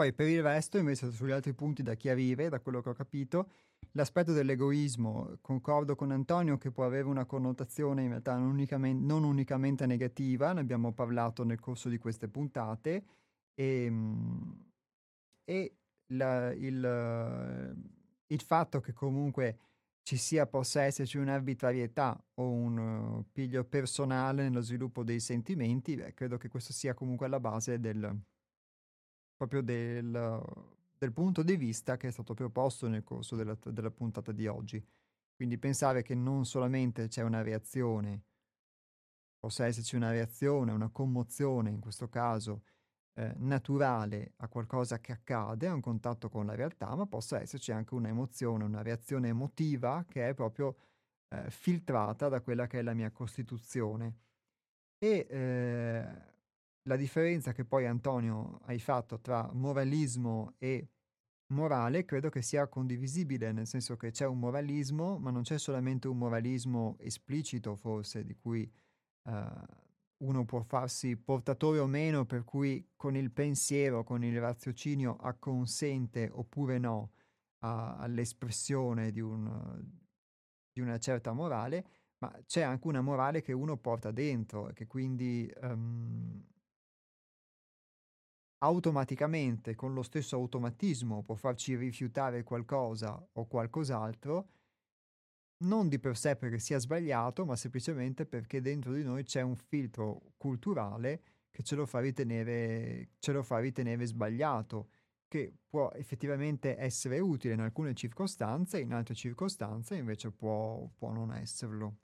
Poi per il resto, invece, sugli altri punti da chiarire, da quello che ho capito, l'aspetto dell'egoismo, concordo con Antonio che può avere una connotazione in realtà non unicamente, non unicamente negativa, ne abbiamo parlato nel corso di queste puntate, e, ehm, e la, il, il fatto che comunque ci sia, possa esserci un'arbitrarietà o un uh, piglio personale nello sviluppo dei sentimenti, beh, credo che questo sia comunque alla base del, proprio del, del punto di vista che è stato proposto nel corso della, della puntata di oggi. Quindi pensare che non solamente c'è una reazione, possa esserci una reazione, una commozione in questo caso, eh, naturale a qualcosa che accade, a un contatto con la realtà, ma possa esserci anche un'emozione, una reazione emotiva che è proprio eh, filtrata da quella che è la mia costituzione E eh, la differenza che poi Antonio hai fatto tra moralismo e morale credo che sia condivisibile, nel senso che c'è un moralismo, ma non c'è solamente un moralismo esplicito forse, di cui uh, uno può farsi portatore o meno, per cui con il pensiero, con il raziocinio acconsente oppure no a, all'espressione di, un, di, una certa morale, ma c'è anche una morale che uno porta dentro e che quindi um, automaticamente, con lo stesso automatismo, può farci rifiutare qualcosa o qualcos'altro, non di per sé perché sia sbagliato, ma semplicemente perché dentro di noi c'è un filtro culturale che ce lo fa ritenere, lo fa ritenere sbagliato, che può effettivamente essere utile in alcune circostanze, in altre circostanze invece può, può non esserlo.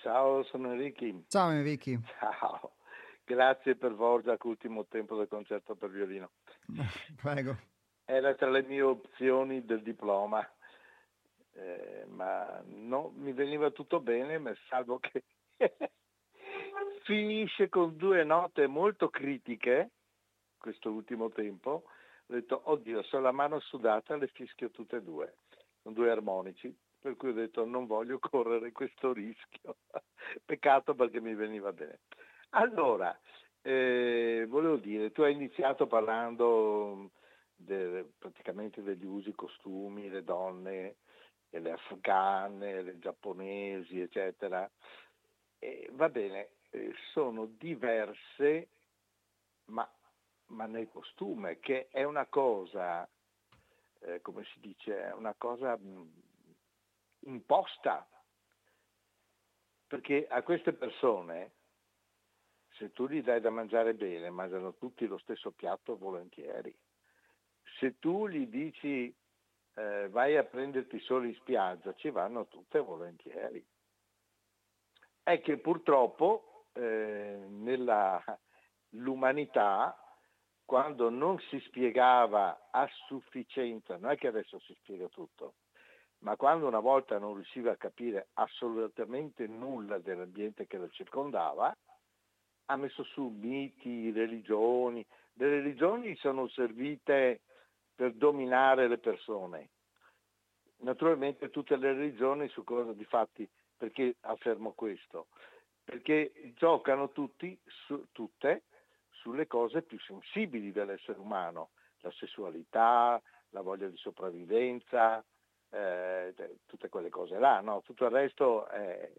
Ciao, sono Enrichi. Ciao Enrichi. Ciao. Grazie per Vorgiac, ultimo tempo del concerto per violino. *laughs* Prego. Era tra le mie opzioni del diploma, eh, ma no, mi veniva tutto bene, ma salvo che *laughs* finisce con due note molto critiche, questo ultimo tempo. Ho detto, oddio, se ho la mano sudata le fischio tutte e due, con due armonici per cui ho detto non voglio correre questo rischio. *laughs* Peccato perché mi veniva bene. Allora, eh, volevo dire, tu hai iniziato parlando de, praticamente degli usi, costumi, le donne, le afghane, le giapponesi, eccetera. E, va bene, eh, sono diverse, ma, ma, nel costume, che è una cosa, eh, come si dice, una cosa imposta, perché a queste persone, se tu gli dai da mangiare bene, mangiano tutti lo stesso piatto volentieri. Se tu gli dici eh, vai a prenderti solo in spiaggia, ci vanno tutte volentieri. È che purtroppo eh, nell'umanità, quando non si spiegava a sufficienza, non è che adesso si spiega tutto, ma quando una volta non riusciva a capire assolutamente nulla dell'ambiente che lo circondava, ha messo su miti, religioni. Le religioni sono servite per dominare le persone. Naturalmente tutte le religioni su cosa di fatti, perché affermo questo? Perché giocano tutti, su, tutte sulle cose più sensibili dell'essere umano, la sessualità, la voglia di sopravvivenza, eh, tutte quelle cose là, no? tutto il resto eh,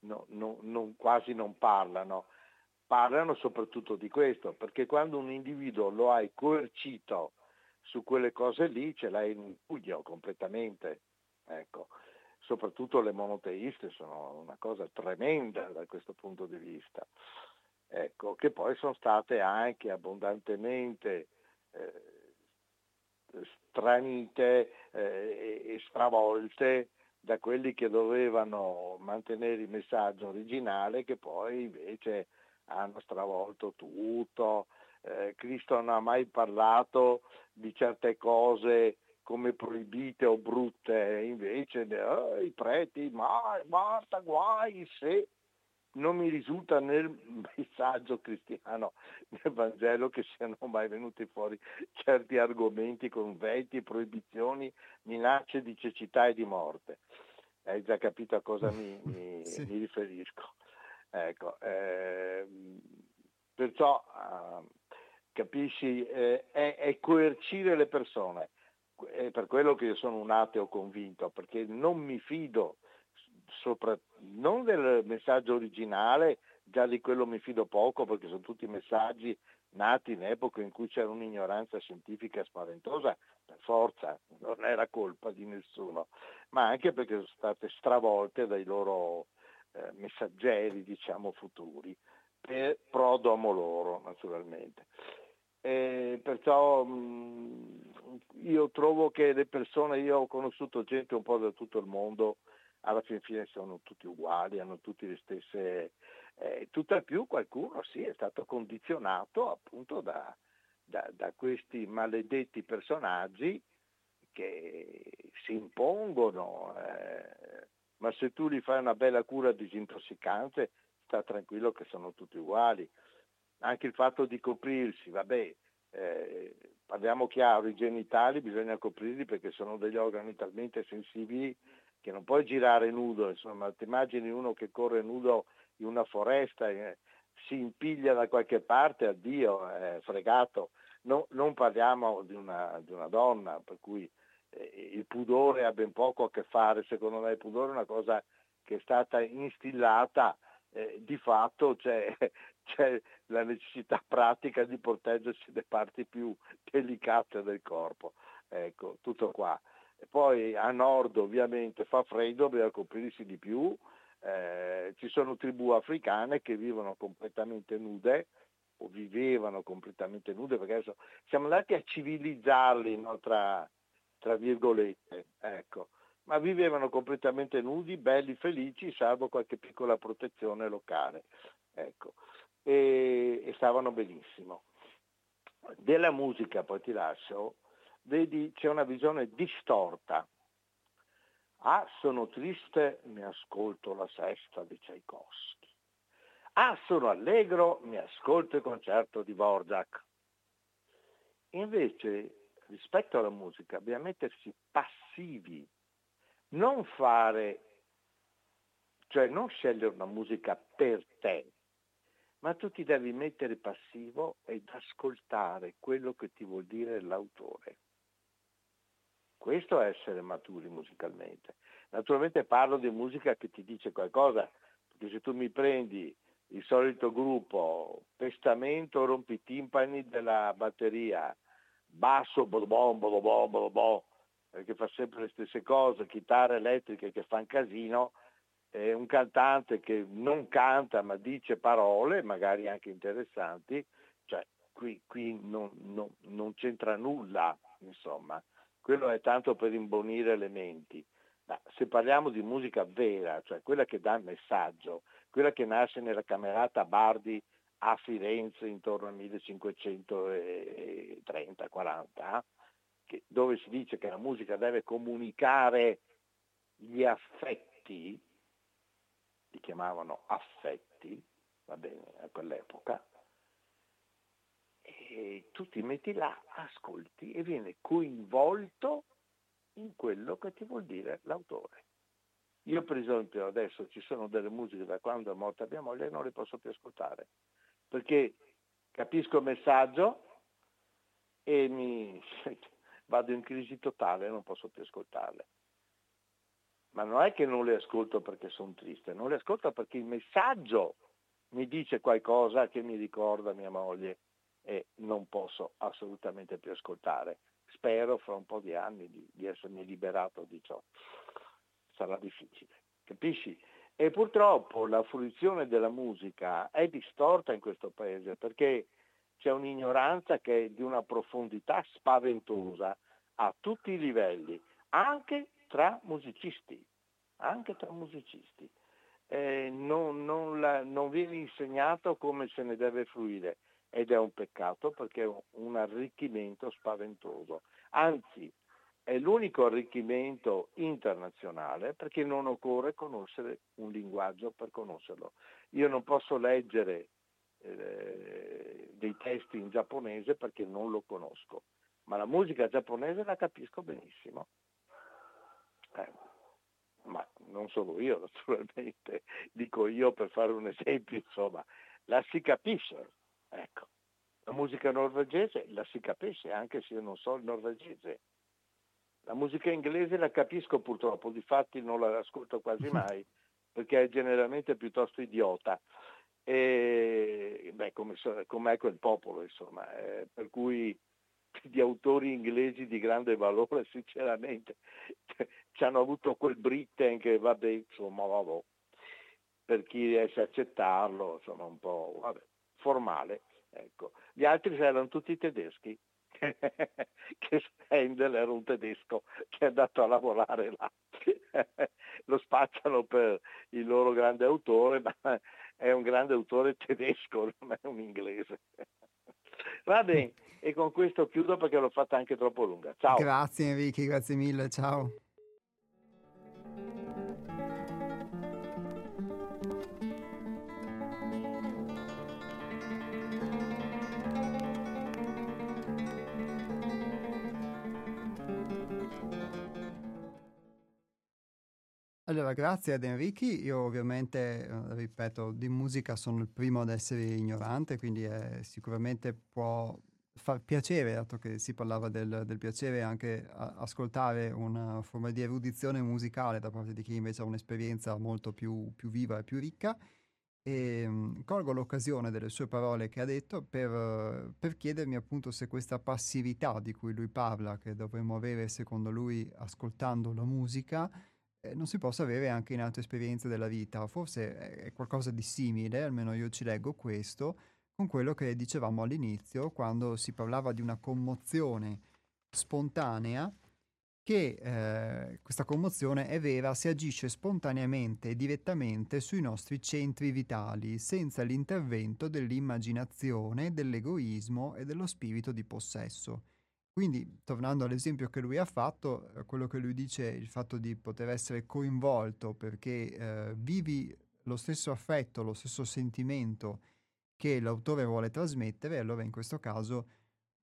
no, no, non, quasi non parlano. Parlano soprattutto di questo, perché quando un individuo lo hai coercito su quelle cose lì, ce l'hai in pugno completamente. Ecco. Soprattutto le monoteiste sono una cosa tremenda da questo punto di vista. Ecco, che poi sono state anche abbondantemente eh, stranite eh, e stravolte da quelli che dovevano mantenere il messaggio originale che poi invece hanno stravolto tutto. Eh, Cristo non ha mai parlato di certe cose come proibite o brutte, invece oh, i preti, ma basta guai se non mi risulta nel messaggio cristiano nel Vangelo che siano mai venuti fuori certi argomenti con veti, proibizioni, minacce di cecità e di morte. Hai già capito a cosa mi, *laughs* mi, sì. mi riferisco. Ecco, eh, perciò eh, capisci, eh, è, è coercire le persone. È per quello che io sono un ateo convinto, perché non mi fido sopra, non del messaggio originale già di quello mi fido poco perché sono tutti messaggi nati in epoca in cui c'era un'ignoranza scientifica spaventosa, per forza, non era colpa di nessuno, ma anche perché sono state stravolte dai loro eh, messaggeri, diciamo, futuri, per prodomo loro, naturalmente. E perciò mh, io trovo che le persone, io ho conosciuto gente un po' da tutto il mondo, alla fin fine sono tutti uguali, hanno tutti le stesse... Eh, tutt'al più qualcuno sì è stato condizionato appunto da, da, da questi maledetti personaggi che si impongono, eh, ma se tu gli fai una bella cura disintossicante sta tranquillo che sono tutti uguali. Anche il fatto di coprirsi, vabbè, eh, parliamo chiaro, i genitali bisogna coprirli perché sono degli organi talmente sensibili che non puoi girare nudo, insomma, ti immagini uno che corre nudo in una foresta, eh, si impiglia da qualche parte, addio, è fregato. No, non parliamo di una, di una, donna, per cui eh, il pudore ha ben poco a che fare, secondo me il pudore è una cosa che è stata instillata eh, di fatto c'è, *laughs* c'è, la necessità pratica di proteggersi le parti più delicate del corpo. Ecco, tutto qua. E poi a nord ovviamente fa freddo, bisogna coprirsi di più. Eh, ci sono tribù africane che vivono completamente nude o vivevano completamente nude perché adesso siamo andati a civilizzarli no, tra, tra virgolette. Ecco ma vivevano completamente nudi, belli, felici, salvo qualche piccola protezione locale. Ecco. E, e, stavano benissimo. Della musica, poi ti lascio, vedi c'è una visione distorta. Ah, sono triste, mi ascolto la sesta di Tchaikovsky. Ah, sono allegro, mi ascolto il concerto di Dvorak. Invece, rispetto alla musica, bisogna mettersi passivi non fare, cioè non scegliere una musica per te, ma tu ti devi mettere passivo ed ascoltare quello che ti vuol dire l'autore. Questo è essere maturi musicalmente. Naturalmente parlo di musica che ti dice qualcosa, perché se tu mi prendi il solito gruppo, pestamento, rompitimpani della batteria, basso, bodobom, bodobom, bodobom, che fa sempre le stesse cose, chitarre elettriche che fanno casino, eh, un cantante che non canta ma dice parole, magari anche interessanti, cioè qui, qui non, non, non, c'entra nulla, insomma, quello è tanto per imbonire le menti. Ma se parliamo di musica vera, cioè quella che dà il messaggio, quella che nasce nella camerata Bardi a Firenze intorno al 1530-40, che, dove si dice che la musica deve comunicare gli affetti, li chiamavano affetti, va bene, a quell'epoca, e tu ti metti là, ascolti e viene coinvolto in quello che ti vuol dire l'autore. Io per esempio adesso ci sono delle musiche da quando è morta mia moglie e non le posso più ascoltare, perché capisco il messaggio e mi, *laughs* vado in crisi totale non posso più ascoltarle. Ma non è che non le ascolto perché sono triste, non le ascolto perché il messaggio mi dice qualcosa che mi ricorda mia moglie e non posso assolutamente più ascoltare. Spero fra un po' di anni di, di essermi liberato di ciò. Sarà difficile, capisci? E purtroppo la fruizione della musica è distorta in questo paese perché c'è un'ignoranza che è di una profondità spaventosa a tutti i livelli, anche tra musicisti, anche tra musicisti. Eh, non, non, la, non viene insegnato come se ne deve fruire ed è un peccato perché è un arricchimento spaventoso. Anzi, è l'unico arricchimento internazionale perché non occorre conoscere un linguaggio per conoscerlo. Io non posso leggere eh, dei testi in giapponese perché non lo conosco, ma la musica giapponese la capisco benissimo. Eh, ma non solo io *laughs* naturalmente, dico io per fare un esempio, insomma, la si capisce. Ecco. La musica norvegese la si capisce anche se io non so il norvegese. La musica inglese la capisco purtroppo, difatti non la ascolto quasi *laughs* mai perché è generalmente piuttosto idiota E, beh, come, com'è quel popolo, insomma, eh, per cui *laughs* di autori inglesi di grande valore, sinceramente, *laughs* ci hanno avuto quel Britten che vabbè, insomma, vabbè, per chi riesce a accettarlo, insomma, un po' vabbè, formale. Ecco. Gli altri erano tutti tedeschi, *laughs* che Handel era un tedesco che è andato a lavorare là. *laughs* Lo spacciano per il loro grande autore, ma è un grande autore tedesco, non è un inglese. *laughs* Va bene, e con questo chiudo perché l'ho fatta anche troppo lunga. Ciao. Grazie Enrico, grazie mille, ciao. Allora, grazie ad Enrichi. Io ovviamente, eh, ripeto, di musica sono il primo ad essere ignorante, quindi eh, sicuramente può far piacere, dato che si parlava del, del piacere, anche a, ascoltare una forma di erudizione musicale da parte di chi invece ha un'esperienza molto più, più viva e più ricca. E um, colgo l'occasione delle sue parole che ha detto per, per chiedermi appunto se questa passività di cui lui parla, che dovremmo avere secondo lui ascoltando la musica, non si possa avere anche in altre esperienze della vita. Forse è qualcosa di simile, almeno io ci leggo questo, con quello che dicevamo all'inizio, quando si parlava di una commozione spontanea, che eh, questa commozione è vera se agisce spontaneamente e direttamente sui nostri centri vitali, senza l'intervento dell'immaginazione, dell'egoismo e dello spirito di possesso. Quindi, tornando all'esempio che lui ha fatto, eh, quello che lui dice, il fatto di poter essere coinvolto perché eh, vivi lo stesso affetto, lo stesso sentimento che l'autore vuole trasmettere, allora in questo caso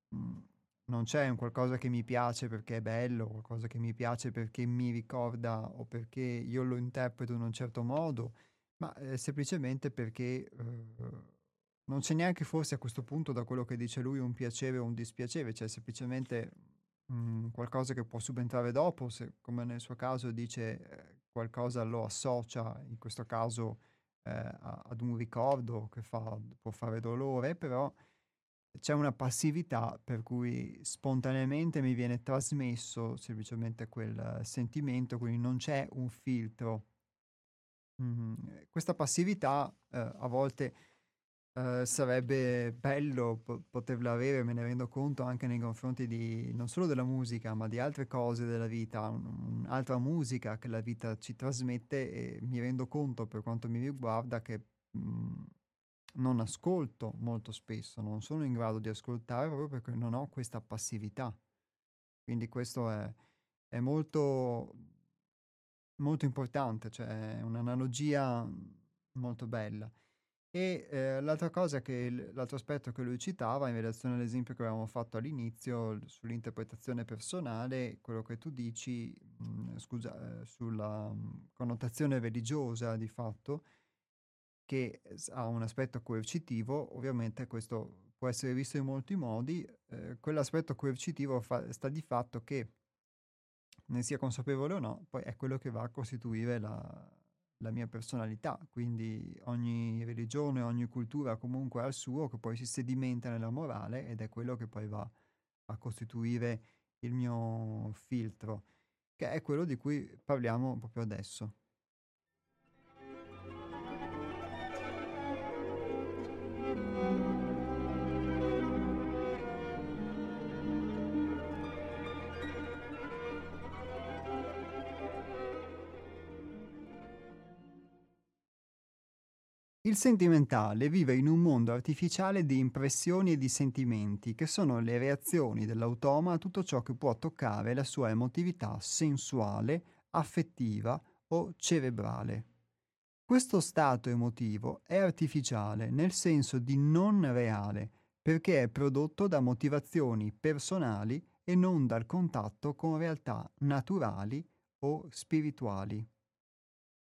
mh, mm, non c'è un qualcosa che mi piace perché è bello, qualcosa che mi piace perché mi ricorda o perché io lo interpreto in un certo modo, ma eh, semplicemente perché eh, non c'è neanche forse a questo punto, da quello che dice lui, un piacere o un dispiacere, c'è semplicemente mh, mm, qualcosa che può subentrare dopo, se come nel suo caso dice eh, qualcosa lo associa, in questo caso eh, ad un ricordo che fa, può fare dolore, però c'è una passività per cui spontaneamente mi viene trasmesso semplicemente quel sentimento, quindi non c'è un filtro. Mm-hmm. Questa passività eh, a volte Ehm, sarebbe bello po poterla avere, me ne rendo conto anche nei confronti di non solo della musica, ma di altre cose della vita, un un'altra musica che la vita ci trasmette e mi rendo conto, per quanto mi riguarda, che, mhmm, non ascolto molto spesso, non sono in grado di ascoltare proprio perché non ho questa passività. Quindi questo è è molto molto importante, cioè è un'analogia molto bella. E eh, l'altra cosa che l'altro aspetto che lui citava in relazione all'esempio che avevamo fatto all'inizio sull'interpretazione personale, quello che tu dici, mh, mm, scusa, eh, sulla mh, mm, connotazione religiosa di fatto, che ha un aspetto coercitivo, ovviamente questo può essere visto in molti modi, eh, quell'aspetto coercitivo fa, sta di fatto che ne sia consapevole o no, poi è quello che va a costituire la, la mia personalità, quindi ogni religione, ogni cultura comunque ha il suo che poi si sedimenta nella morale ed è quello che poi va a costituire il mio filtro, che è quello di cui parliamo proprio adesso. Il sentimentale vive in un mondo artificiale di impressioni e di sentimenti, che sono le reazioni dell'automa a tutto ciò che può toccare la sua emotività sensuale, affettiva o cerebrale. Questo stato emotivo è artificiale nel senso di non reale, perché è prodotto da motivazioni personali e non dal contatto con realtà naturali o spirituali.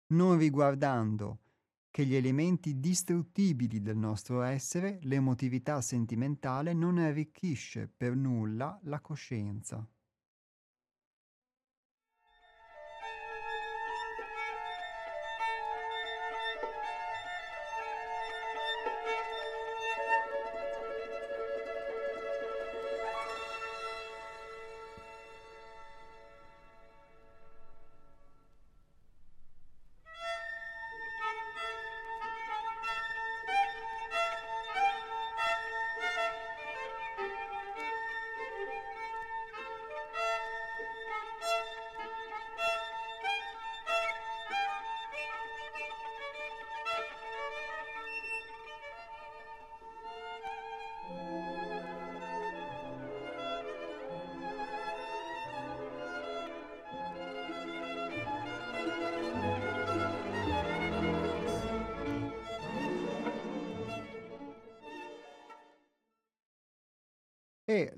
Non riguardando che gli elementi distruttibili del nostro essere, l'emotività sentimentale non arricchisce per nulla la coscienza.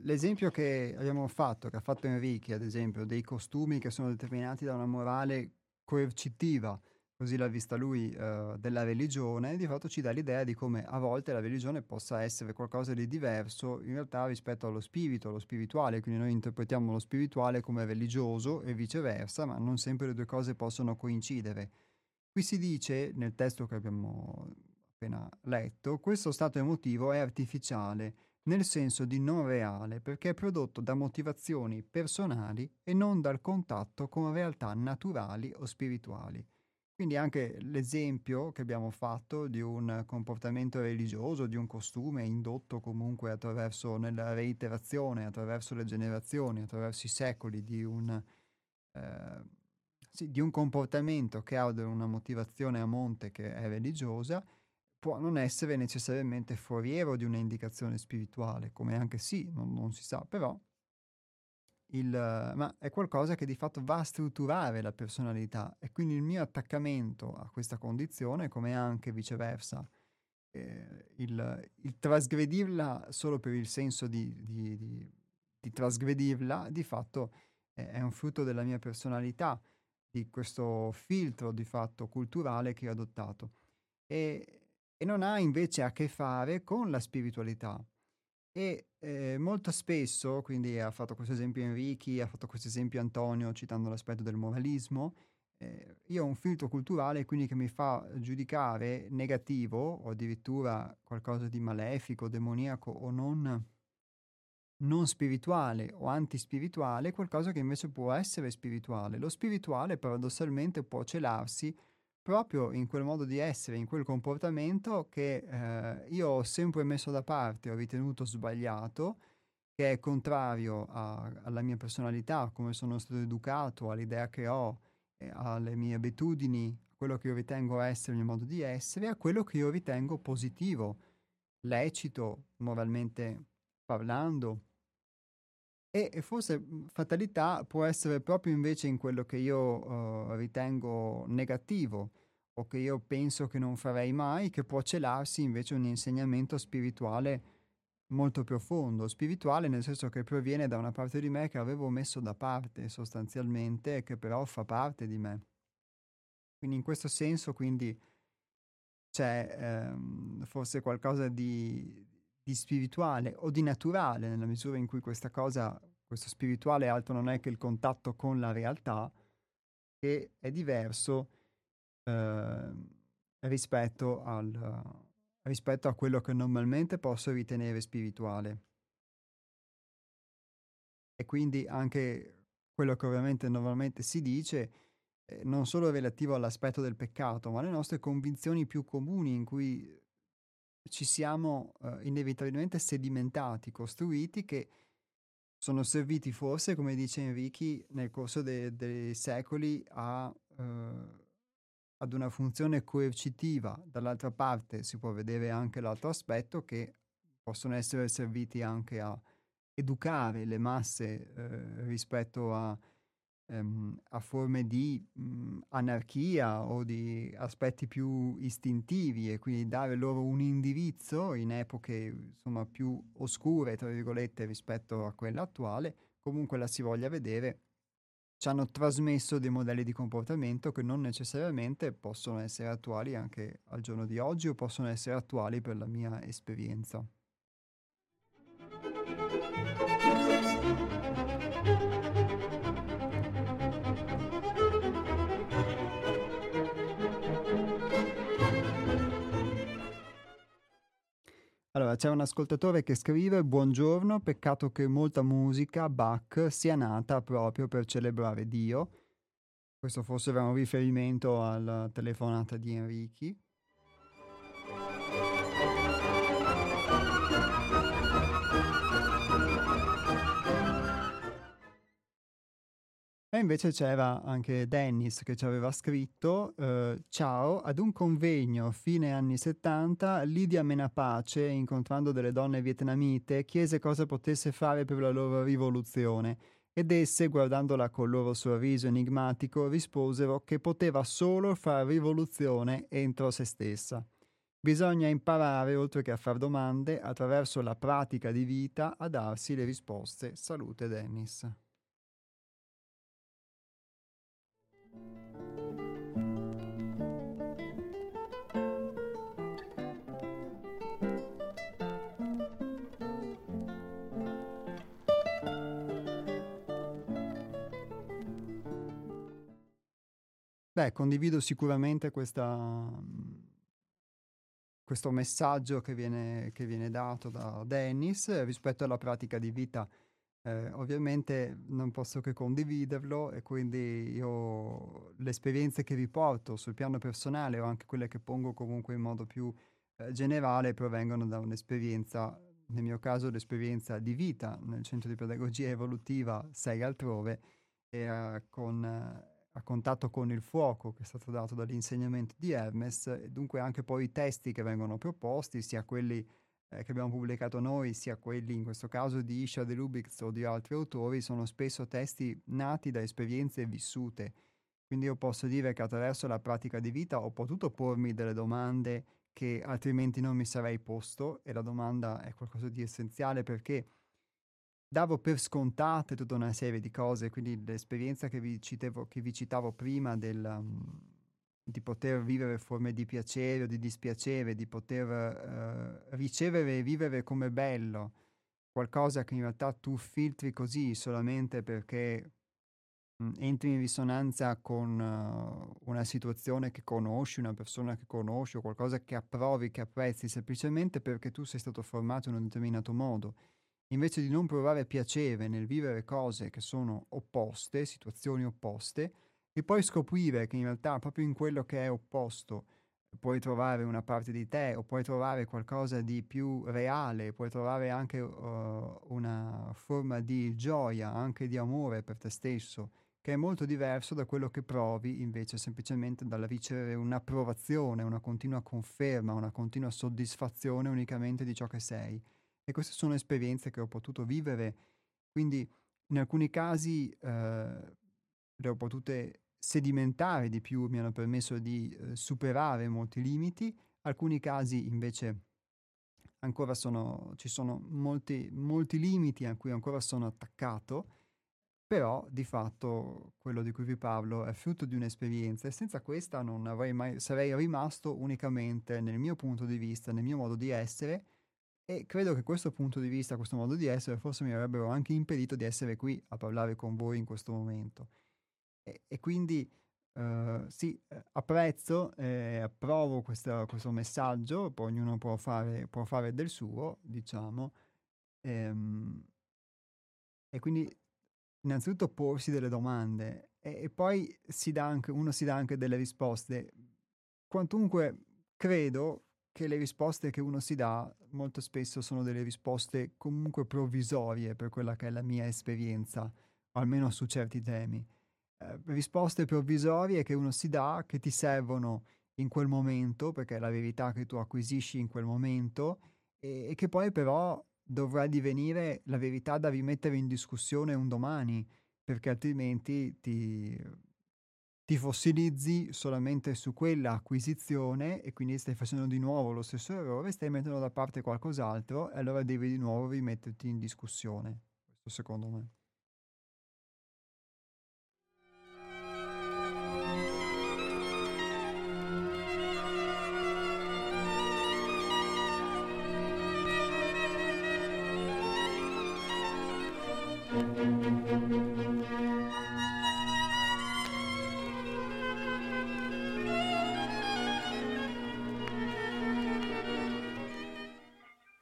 L'esempio che abbiamo fatto, che ha fatto Enrique, ad esempio, dei costumi che sono determinati da una morale coercitiva, così l'ha vista lui, eh, della religione, di fatto ci dà l'idea di come a volte la religione possa essere qualcosa di diverso in realtà rispetto allo spirito, allo spirituale, quindi noi interpretiamo lo spirituale come religioso e viceversa, ma non sempre le due cose possono coincidere. Qui si dice, nel testo che abbiamo appena letto, questo stato emotivo è artificiale, nel senso di non reale, perché è prodotto da motivazioni personali e non dal contatto con realtà naturali o spirituali. Quindi anche l'esempio che abbiamo fatto di un comportamento religioso, di un costume indotto comunque attraverso nella reiterazione, attraverso le generazioni, attraverso i secoli di un, eh, sì, di un comportamento che ha una motivazione a monte che è religiosa, può non essere necessariamente foriero di un'indicazione spirituale, come anche sì, non, non si sa, però il, ma è qualcosa che di fatto va a strutturare la personalità e quindi il mio attaccamento a questa condizione, come anche viceversa, eh, il, il, trasgredirla solo per il senso di, di, di, di trasgredirla, di fatto eh, è un frutto della mia personalità, di questo filtro di fatto culturale che ho adottato. E, e non ha invece a che fare con la spiritualità. E eh, molto spesso, quindi ha fatto questo esempio Enrichi, ha fatto questo esempio Antonio citando l'aspetto del moralismo, eh, io ho un filtro culturale quindi che mi fa giudicare negativo o addirittura qualcosa di malefico, demoniaco o non, non spirituale o antispirituale, qualcosa che invece può essere spirituale. Lo spirituale paradossalmente può celarsi proprio in quel modo di essere, in quel comportamento che eh, io ho sempre messo da parte, ho ritenuto sbagliato, che è contrario a, alla mia personalità, come sono stato educato, all'idea che ho, eh, alle mie abitudini, a quello che io ritengo essere il mio modo di essere, a quello che io ritengo positivo, lecito, moralmente parlando. E, forse mhmm, fatalità può essere proprio invece in quello che io uh, ritengo negativo, o che io penso che non farei mai, che può celarsi invece un insegnamento spirituale molto profondo, spirituale nel senso che proviene da una parte di me che avevo messo da parte sostanzialmente e che però fa parte di me. Quindi in questo senso quindi c'è ehm, forse qualcosa di, di spirituale o di naturale nella misura in cui questa cosa, questo spirituale altro non è che il contatto con la realtà, che è diverso eh, rispetto, al, rispetto a quello che normalmente posso ritenere spirituale. E quindi anche quello che ovviamente normalmente si dice, eh, non solo relativo all'aspetto del peccato, ma alle nostre convinzioni più comuni in cui ci siamo eh, inevitabilmente sedimentati, costruiti, che sono serviti forse, come dice Enrichi, nel corso de- dei secoli a eh, ad una funzione coercitiva, dall'altra parte si può vedere anche l'altro aspetto che possono essere serviti anche a educare le masse eh, rispetto a, ehm, a, forme di mh, anarchia o di aspetti più istintivi e quindi dare loro un indirizzo in epoche insomma più oscure, tra virgolette, rispetto a quella attuale, comunque la si voglia vedere ci hanno trasmesso dei modelli di comportamento che non necessariamente possono essere attuali anche al giorno di oggi o possono essere attuali per la mia esperienza. Allora, c'è un ascoltatore che scrive: Buongiorno, peccato che molta musica, Bach, sia nata proprio per celebrare Dio. Questo forse era un riferimento alla telefonata di Enrichi. E invece c'era anche Dennis che ci aveva scritto, eh, ciao, ad un convegno fine anni 70, Lidia Menapace, incontrando delle donne vietnamite, chiese cosa potesse fare per la loro rivoluzione ed esse, guardandola col loro sorriso enigmatico, risposero che poteva solo fare rivoluzione entro se stessa. Bisogna imparare, oltre che a fare domande, attraverso la pratica di vita, a darsi le risposte. Salute Dennis. Beh, condivido sicuramente questa, mhmm, questo messaggio che viene, che viene dato da Dennis rispetto alla pratica di vita. Eh, ovviamente non posso che condividerlo e quindi io le esperienze che vi porto sul piano personale o anche quelle che pongo comunque in modo più eh, generale provengono da un'esperienza, nel mio caso l'esperienza di vita nel centro di pedagogia evolutiva 6 altrove e eh, con a contatto con il fuoco che è stato dato dall'insegnamento di Hermes e dunque anche poi i testi che vengono proposti, sia quelli eh, che abbiamo pubblicato noi, sia quelli in questo caso di Isha de Lubitz o di altri autori, sono spesso testi nati da esperienze vissute. Quindi io posso dire che attraverso la pratica di vita ho potuto pormi delle domande che altrimenti non mi sarei posto e la domanda è qualcosa di essenziale perché davo per scontate tutta una serie di cose, quindi l'esperienza che vi, citevo, che vi citavo prima del, um, di poter vivere forme di piacere o di dispiacere, di poter uh, ricevere e vivere come bello, qualcosa che in realtà tu filtri così solamente perché mh, entri in risonanza con uh, una situazione che conosci, una persona che conosci o qualcosa che approvi, che apprezzi, semplicemente perché tu sei stato formato in un determinato modo invece di non provare piacere nel vivere cose che sono opposte, situazioni opposte, e poi scoprire che in realtà proprio in quello che è opposto puoi trovare una parte di te o puoi trovare qualcosa di più reale, puoi trovare anche uh, una forma di gioia, anche di amore per te stesso, che è molto diverso da quello che provi invece semplicemente dal ricevere un'approvazione, una continua conferma, una continua soddisfazione unicamente di ciò che sei. E queste sono esperienze che ho potuto vivere, quindi in alcuni casi eh, le ho potute sedimentare di più, mi hanno permesso di eh, superare molti limiti, alcuni casi invece ancora sono, ci sono molti, molti limiti a cui ancora sono attaccato, però di fatto quello di cui vi parlo è frutto di un'esperienza e senza questa non avrei mai, sarei rimasto unicamente nel mio punto di vista, nel mio modo di essere, e credo che questo punto di vista, questo modo di essere, forse mi avrebbero anche impedito di essere qui a parlare con voi in questo momento. E, e quindi uh, sì, eh, apprezzo e approvo questa, questo messaggio, poi ognuno può fare, può fare del suo, diciamo. Ehm, e quindi innanzitutto porsi delle domande e, e poi si anche, uno si dà anche delle risposte. Quantunque credo che le risposte che uno si dà molto spesso sono delle risposte comunque provvisorie per quella che è la mia esperienza, almeno su certi temi. Eh, risposte provvisorie che uno si dà, che ti servono in quel momento, perché è la verità che tu acquisisci in quel momento, e, e che poi però dovrà divenire la verità da rimettere in discussione un domani, perché altrimenti ti ti fossilizzi solamente su quella acquisizione e quindi stai facendo di nuovo lo stesso errore, stai mettendo da parte qualcos'altro e allora devi di nuovo rimetterti in discussione. Questo secondo me.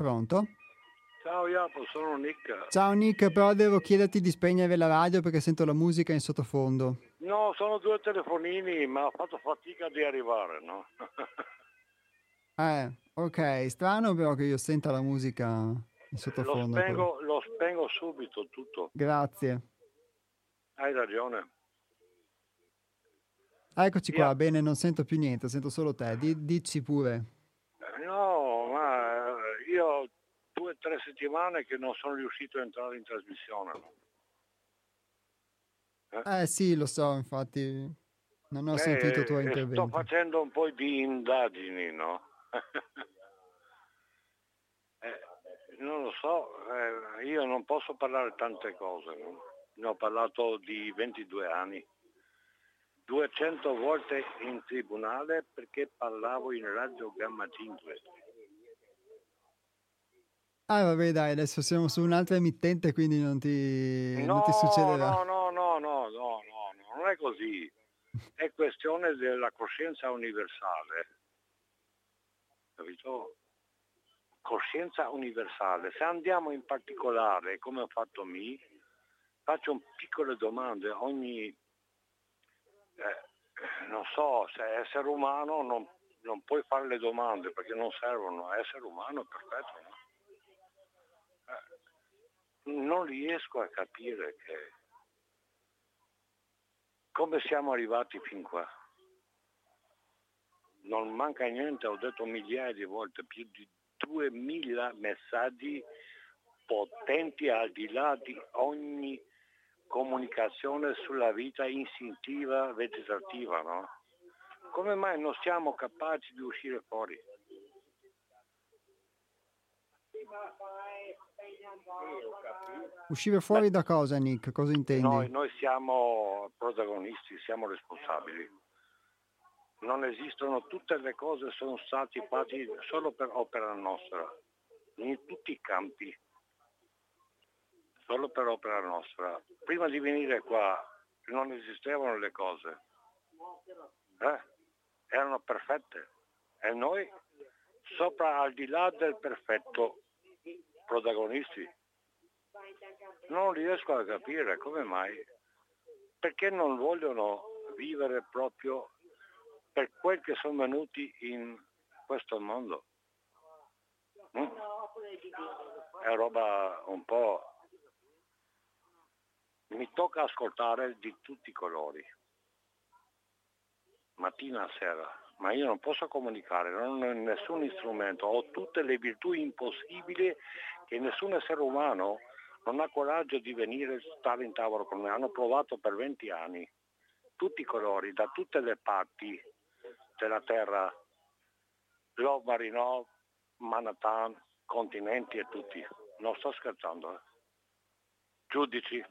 Pronto? Ciao Iapo, sono Nick. Ciao Nick, però devo chiederti di spegnere la radio perché sento la musica in sottofondo. No, sono due telefonini, ma ho fatto fatica di arrivare, no? *laughs* eh, ok, strano però che io senta la musica in sottofondo. Lo spengo, lo spengo subito tutto. Grazie. Hai ragione. Eccoci qua, yeah. bene, non sento più niente, sento solo te. D- dici pure. No, tre settimane che non sono riuscito a entrare in trasmissione. Eh, eh sì, lo so, infatti non ho eh, sentito il tuo intervento. Sto facendo un po' di indagini, no? *laughs* eh, non lo so, eh, io non posso parlare tante cose, no? ne ho parlato di 22 anni, 200 volte in tribunale perché parlavo in radio Gamma 5. Ah, vabbè, dai, adesso siamo su un'altra emittente, quindi non ti, No, non ti succederà. no, no, no, no, no, no, non è così. È questione della coscienza universale. Capito? Coscienza universale. Se andiamo in particolare, come ho fatto mi, faccio piccole domande. Ogni, eh, non so, se essere umano non, non puoi fare le domande perché non servono. Essere umano è perfetto, no? Non riesco a capire che come siamo arrivati fin qua. Non manca niente, ho detto migliaia di volte, più di 2000 messaggi potenti al di là di ogni comunicazione sulla vita istintiva vegetativa, no? Come mai non siamo capaci di uscire fuori? Uscire fuori da cosa, Nick? Cosa intendi? Noi, noi siamo protagonisti, siamo responsabili. Non esistono, tutte le cose sono state fatte solo per opera nostra, in tutti i campi, solo per opera nostra. Prima di venire qua non esistevano le cose, eh? erano perfette e noi sopra al di là del perfetto protagonisti. Non riesco a capire come mai, perché non vogliono vivere proprio per quel che sono venuti in questo mondo. Mm? È roba un po'... Mi tocca ascoltare di tutti i colori, mattina a sera, ma io non posso comunicare, non ho nessun strumento, ho tutte le virtù impossibili che nessun essere umano non ha coraggio di venire a stare in tavolo con me. Hanno provato per 20 anni, tutti i colori, da tutte le parti della terra, Love Marinò, Manhattan, continenti e tutti. Non sto scherzando. eh. Giudici,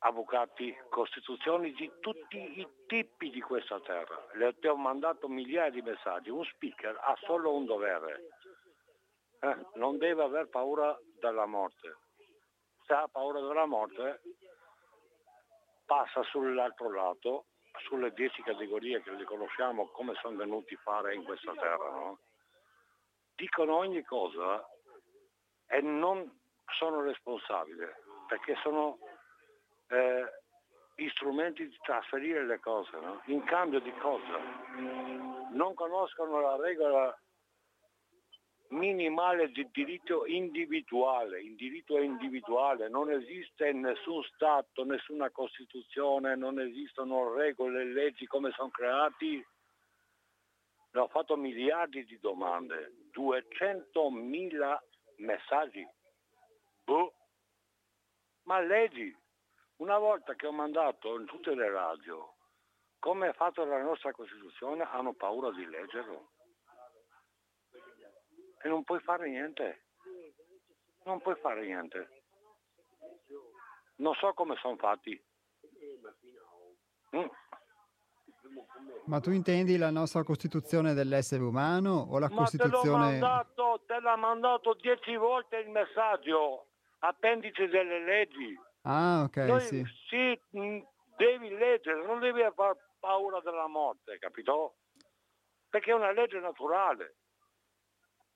avvocati, costituzioni di tutti i tipi di questa terra. Le ho mandato migliaia di messaggi. Un speaker ha solo un dovere. Eh, non deve aver paura della morte. Se ha paura della morte, passa sull'altro lato, sulle dieci categorie che le conosciamo come sono venuti a fare in questa terra. no? Dicono ogni cosa e non sono responsabile perché sono eh, strumenti di trasferire le cose, no? in cambio di cosa? Non conoscono la regola minimale di diritto individuale. Il diritto è individuale, non esiste nessun Stato, nessuna Costituzione, non esistono regole, leggi come sono creati. Ne ho fatto miliardi di domande, 200.000 messaggi. Boh. Ma leggi, una volta che ho mandato in tutte le radio come è fatto la nostra Costituzione, hanno paura di leggerlo. E non puoi fare niente. Non puoi fare niente. Non so come sono fatti. Mm. Ma tu intendi la nostra Costituzione dell'essere umano o la Ma te l'ho Costituzione... mandato, te l'ha mandato dieci volte il messaggio, appendice delle leggi. Ah, ok, Noi- sì. sì, mh, devi leggere, non devi aver paura della morte, capito? Perché è una legge naturale.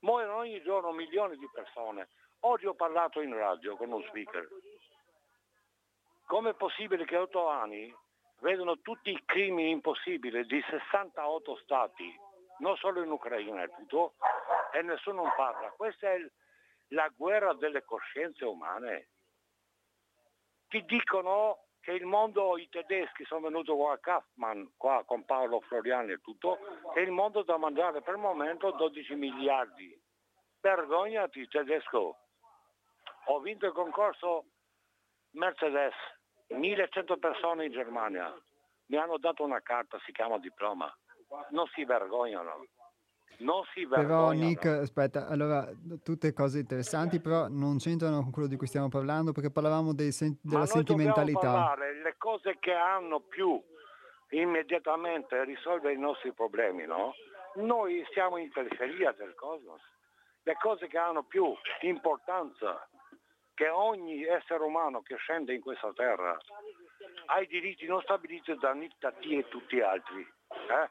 Muoiono ogni giorno milioni di persone. Oggi ho parlato in radio con uno speaker. Com'è possibile che otto anni vedono tutti i crimini impossibili di 68 stati, non solo in Ucraina e tutto, e nessuno non parla? Questa è la guerra delle coscienze umane ti dicono che il mondo, i tedeschi sono venuti qua a Kaufman, qua con Paolo Floriani e tutto, che il mondo da mangiare per il momento 12 miliardi. Vergognati tedesco. Ho vinto il concorso Mercedes, 1100 persone in Germania. Mi hanno dato una carta, si chiama diploma. non si vergognano. Non si Però vergognano. Nick, aspetta, allora tutte cose interessanti, però non c'entrano con quello di cui stiamo parlando perché parlavamo sen- della sentimentalità. parlare le cose che hanno più immediatamente risolvere i nostri problemi, no? Noi siamo in periferia del cosmos. Le cose che hanno più importanza, che ogni essere umano che scende in questa terra ha i diritti non stabiliti da Nittati e tutti gli altri. eh?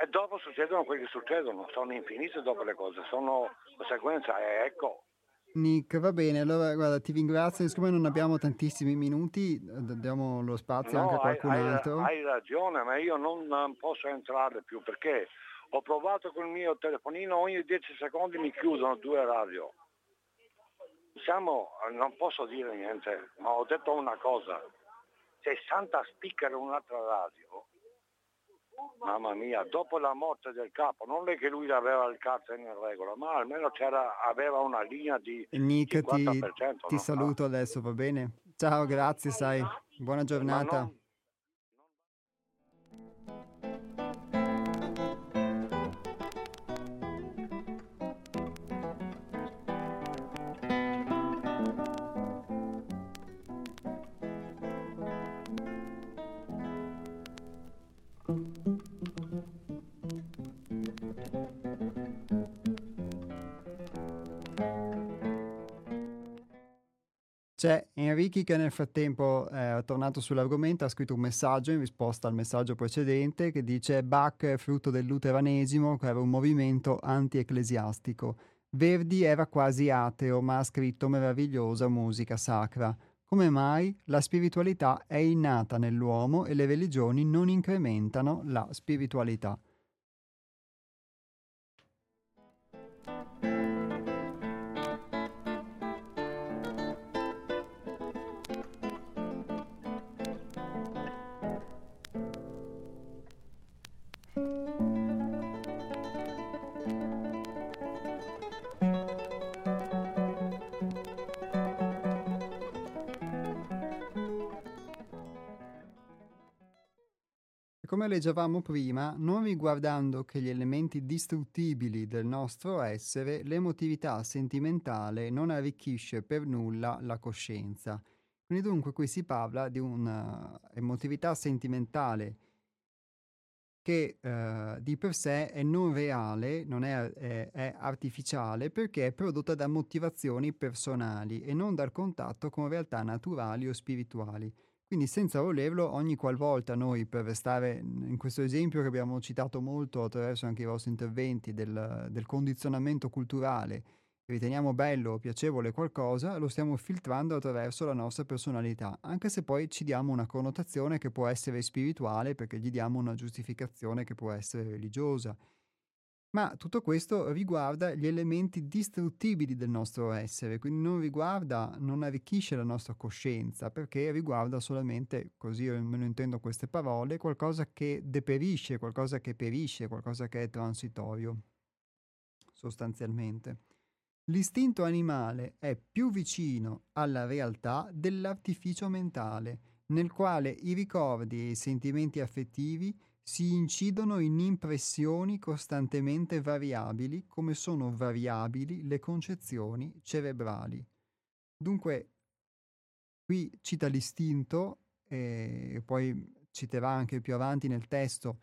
E dopo succedono quelli che succedono, sono infinite dopo le cose, sono conseguenze, e ecco, Nick, va bene, allora guarda, ti ringrazio, siccome non abbiamo tantissimi minuti, eh, diamo lo spazio anche a No, hai, qualcun hai- altro. hai ragione, ma io non, posso entrare più perché ho provato col mio telefonino, ogni 10 secondi mi chiudono due radio. Siamo, non posso dire niente, ma ho detto una cosa, 60 speaker un'altra radio, mamma mia, dopo la morte del capo, non è che lui aveva il cazzo in regola, ma almeno c'era, aveva una linea di Nick, ti, 50%. ti no? saluto adesso, va bene? Ciao, grazie, sai. Buona giornata. C'è Enrichi che nel frattempo è tornato sull'argomento, ha scritto un messaggio in risposta al messaggio precedente che dice Bach è frutto del luteranesimo, che era un movimento anti-ecclesiastico. Verdi era quasi ateo, ma ha scritto meravigliosa musica sacra. Come mai? La spiritualità è innata nell'uomo e le religioni non incrementano la spiritualità. Come leggevamo prima, non riguardando che gli elementi distruttibili del nostro essere, l'emotività sentimentale non arricchisce per nulla la coscienza. Quindi dunque qui si parla di un'emotività sentimentale che eh, di per sé è non reale, non è, è- è artificiale perché è prodotta da motivazioni personali e non dal contatto con realtà naturali o spirituali. Quindi senza volerlo, ogni qualvolta noi, per restare in questo esempio che abbiamo citato molto attraverso anche i vostri interventi del, del condizionamento culturale, riteniamo bello o piacevole qualcosa, lo stiamo filtrando attraverso la nostra personalità, anche se poi ci diamo una connotazione che può essere spirituale perché gli diamo una giustificazione che può essere religiosa. Ma tutto questo riguarda gli elementi distruttibili del nostro essere, quindi non riguarda, non arricchisce la nostra coscienza, perché riguarda solamente, così io almeno intendo queste parole, qualcosa che deperisce, qualcosa che perisce, qualcosa che è transitorio, sostanzialmente. L'istinto animale è più vicino alla realtà dell'artificio mentale, nel quale i ricordi e i sentimenti affettivi si incidono in impressioni costantemente variabili come sono variabili le concezioni cerebrali. Dunque, qui cita l'istinto e poi citerà anche più avanti nel testo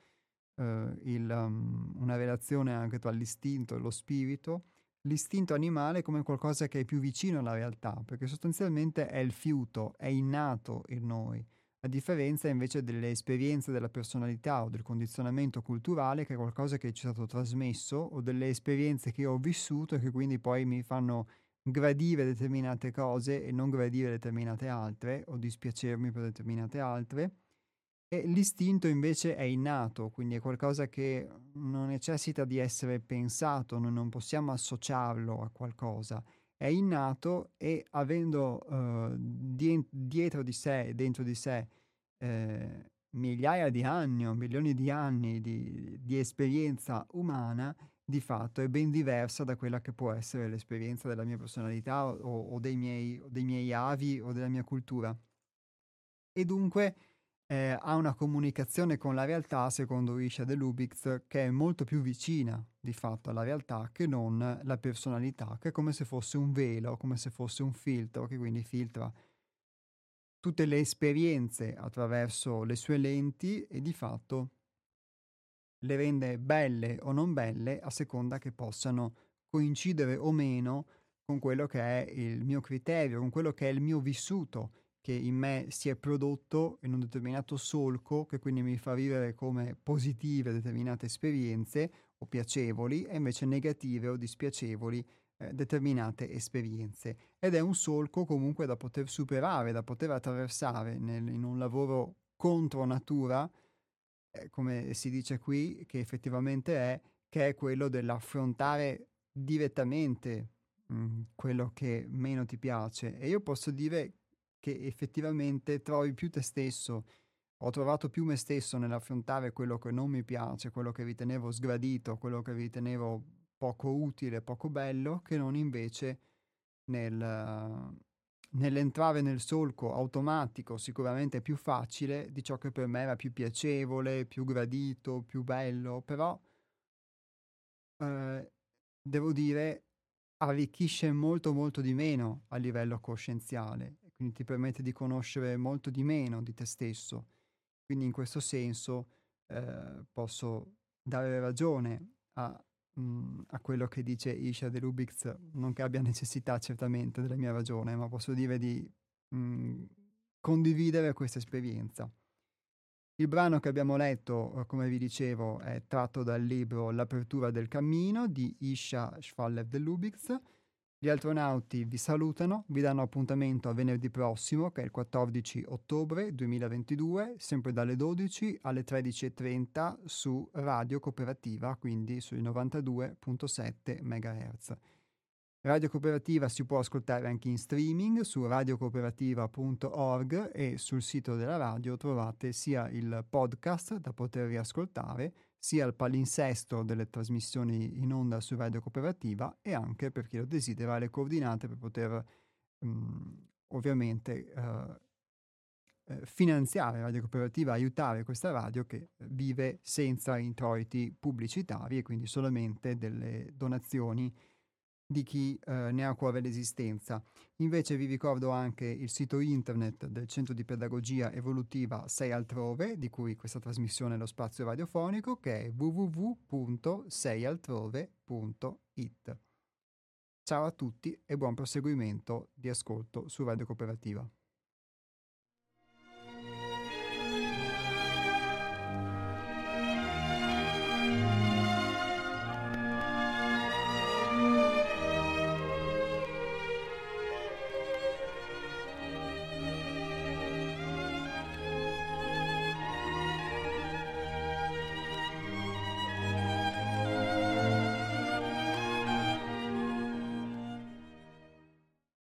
eh, il, um, una relazione anche tra l'istinto e lo spirito, l'istinto animale come qualcosa che è più vicino alla realtà, perché sostanzialmente è il fiuto, è innato in noi, a differenza invece delle esperienze della personalità o del condizionamento culturale, che è qualcosa che ci è stato trasmesso, o delle esperienze che ho vissuto e che quindi poi mi fanno gradire determinate cose e non gradire determinate altre, o dispiacermi per determinate altre. E l'istinto invece è innato, quindi è qualcosa che non necessita di essere pensato, noi non possiamo associarlo a qualcosa. È innato e avendo eh, die- dietro di sé, dentro di sé, eh, migliaia di anni o milioni di anni di, di esperienza umana, di fatto è ben diversa da quella che può essere l'esperienza della mia personalità o, o dei, miei, o dei miei avi o della mia cultura. E dunque eh, ha una comunicazione con la realtà, secondo Isha De Lubitz, che è molto più vicina di fatto alla realtà che non la personalità, che è come se fosse un velo, come se fosse un filtro, che quindi filtra tutte le esperienze attraverso le sue lenti e di fatto le rende belle o non belle a seconda che possano coincidere o meno con quello che è il mio criterio, con quello che è il mio vissuto che in me si è prodotto in un determinato solco che quindi mi fa vivere come positive determinate esperienze o piacevoli e invece negative o dispiacevoli eh, determinate esperienze. Ed è un solco comunque da poter superare, da poter attraversare nel, in un lavoro contro natura, eh, come si dice qui, che effettivamente è, che è quello dell'affrontare direttamente mm, quello che meno ti piace. E io posso dire che effettivamente trovi più te stesso. Ho trovato più me stesso nell'affrontare quello che non mi piace, quello che ritenevo sgradito, quello che ritenevo poco utile, poco bello, che non invece nel, nell'entrare nel solco automatico, sicuramente più facile, di ciò che per me era più piacevole, più gradito, più bello, però eh, devo dire arricchisce molto molto di meno a livello coscienziale quindi ti permette di conoscere molto di meno di te stesso. Quindi in questo senso eh, posso dare ragione a, mh, mm, a, quello che dice Isha de Rubix, non che abbia necessità certamente della mia ragione, ma posso dire di mh, mm, condividere questa esperienza. Il brano che abbiamo letto, eh, come vi dicevo, è tratto dal libro L'apertura del cammino di Isha Schwallev de Lubix gli astronauti vi salutano, vi danno appuntamento a venerdì prossimo, che è il 14 ottobre 2022, sempre dalle 12 alle 13.30 su Radio Cooperativa, quindi sui 92.7 MHz. Radio Cooperativa si può ascoltare anche in streaming su radiocooperativa.org e sul sito della radio trovate sia il podcast da poter riascoltare, sia il palinsesto delle trasmissioni in onda su Radio Cooperativa e anche per chi lo desidera le coordinate per poter mh, mm, ovviamente uh, finanziare Radio Cooperativa, aiutare questa radio che vive senza introiti pubblicitari e quindi solamente delle donazioni di chi eh, ne ha a cuore l'esistenza. Invece vi ricordo anche il sito internet del Centro di Pedagogia Evolutiva 6 altrove, di cui questa trasmissione è lo spazio radiofonico, che è www.seialtrove.it. Ciao a tutti e buon proseguimento di ascolto su Radio Cooperativa.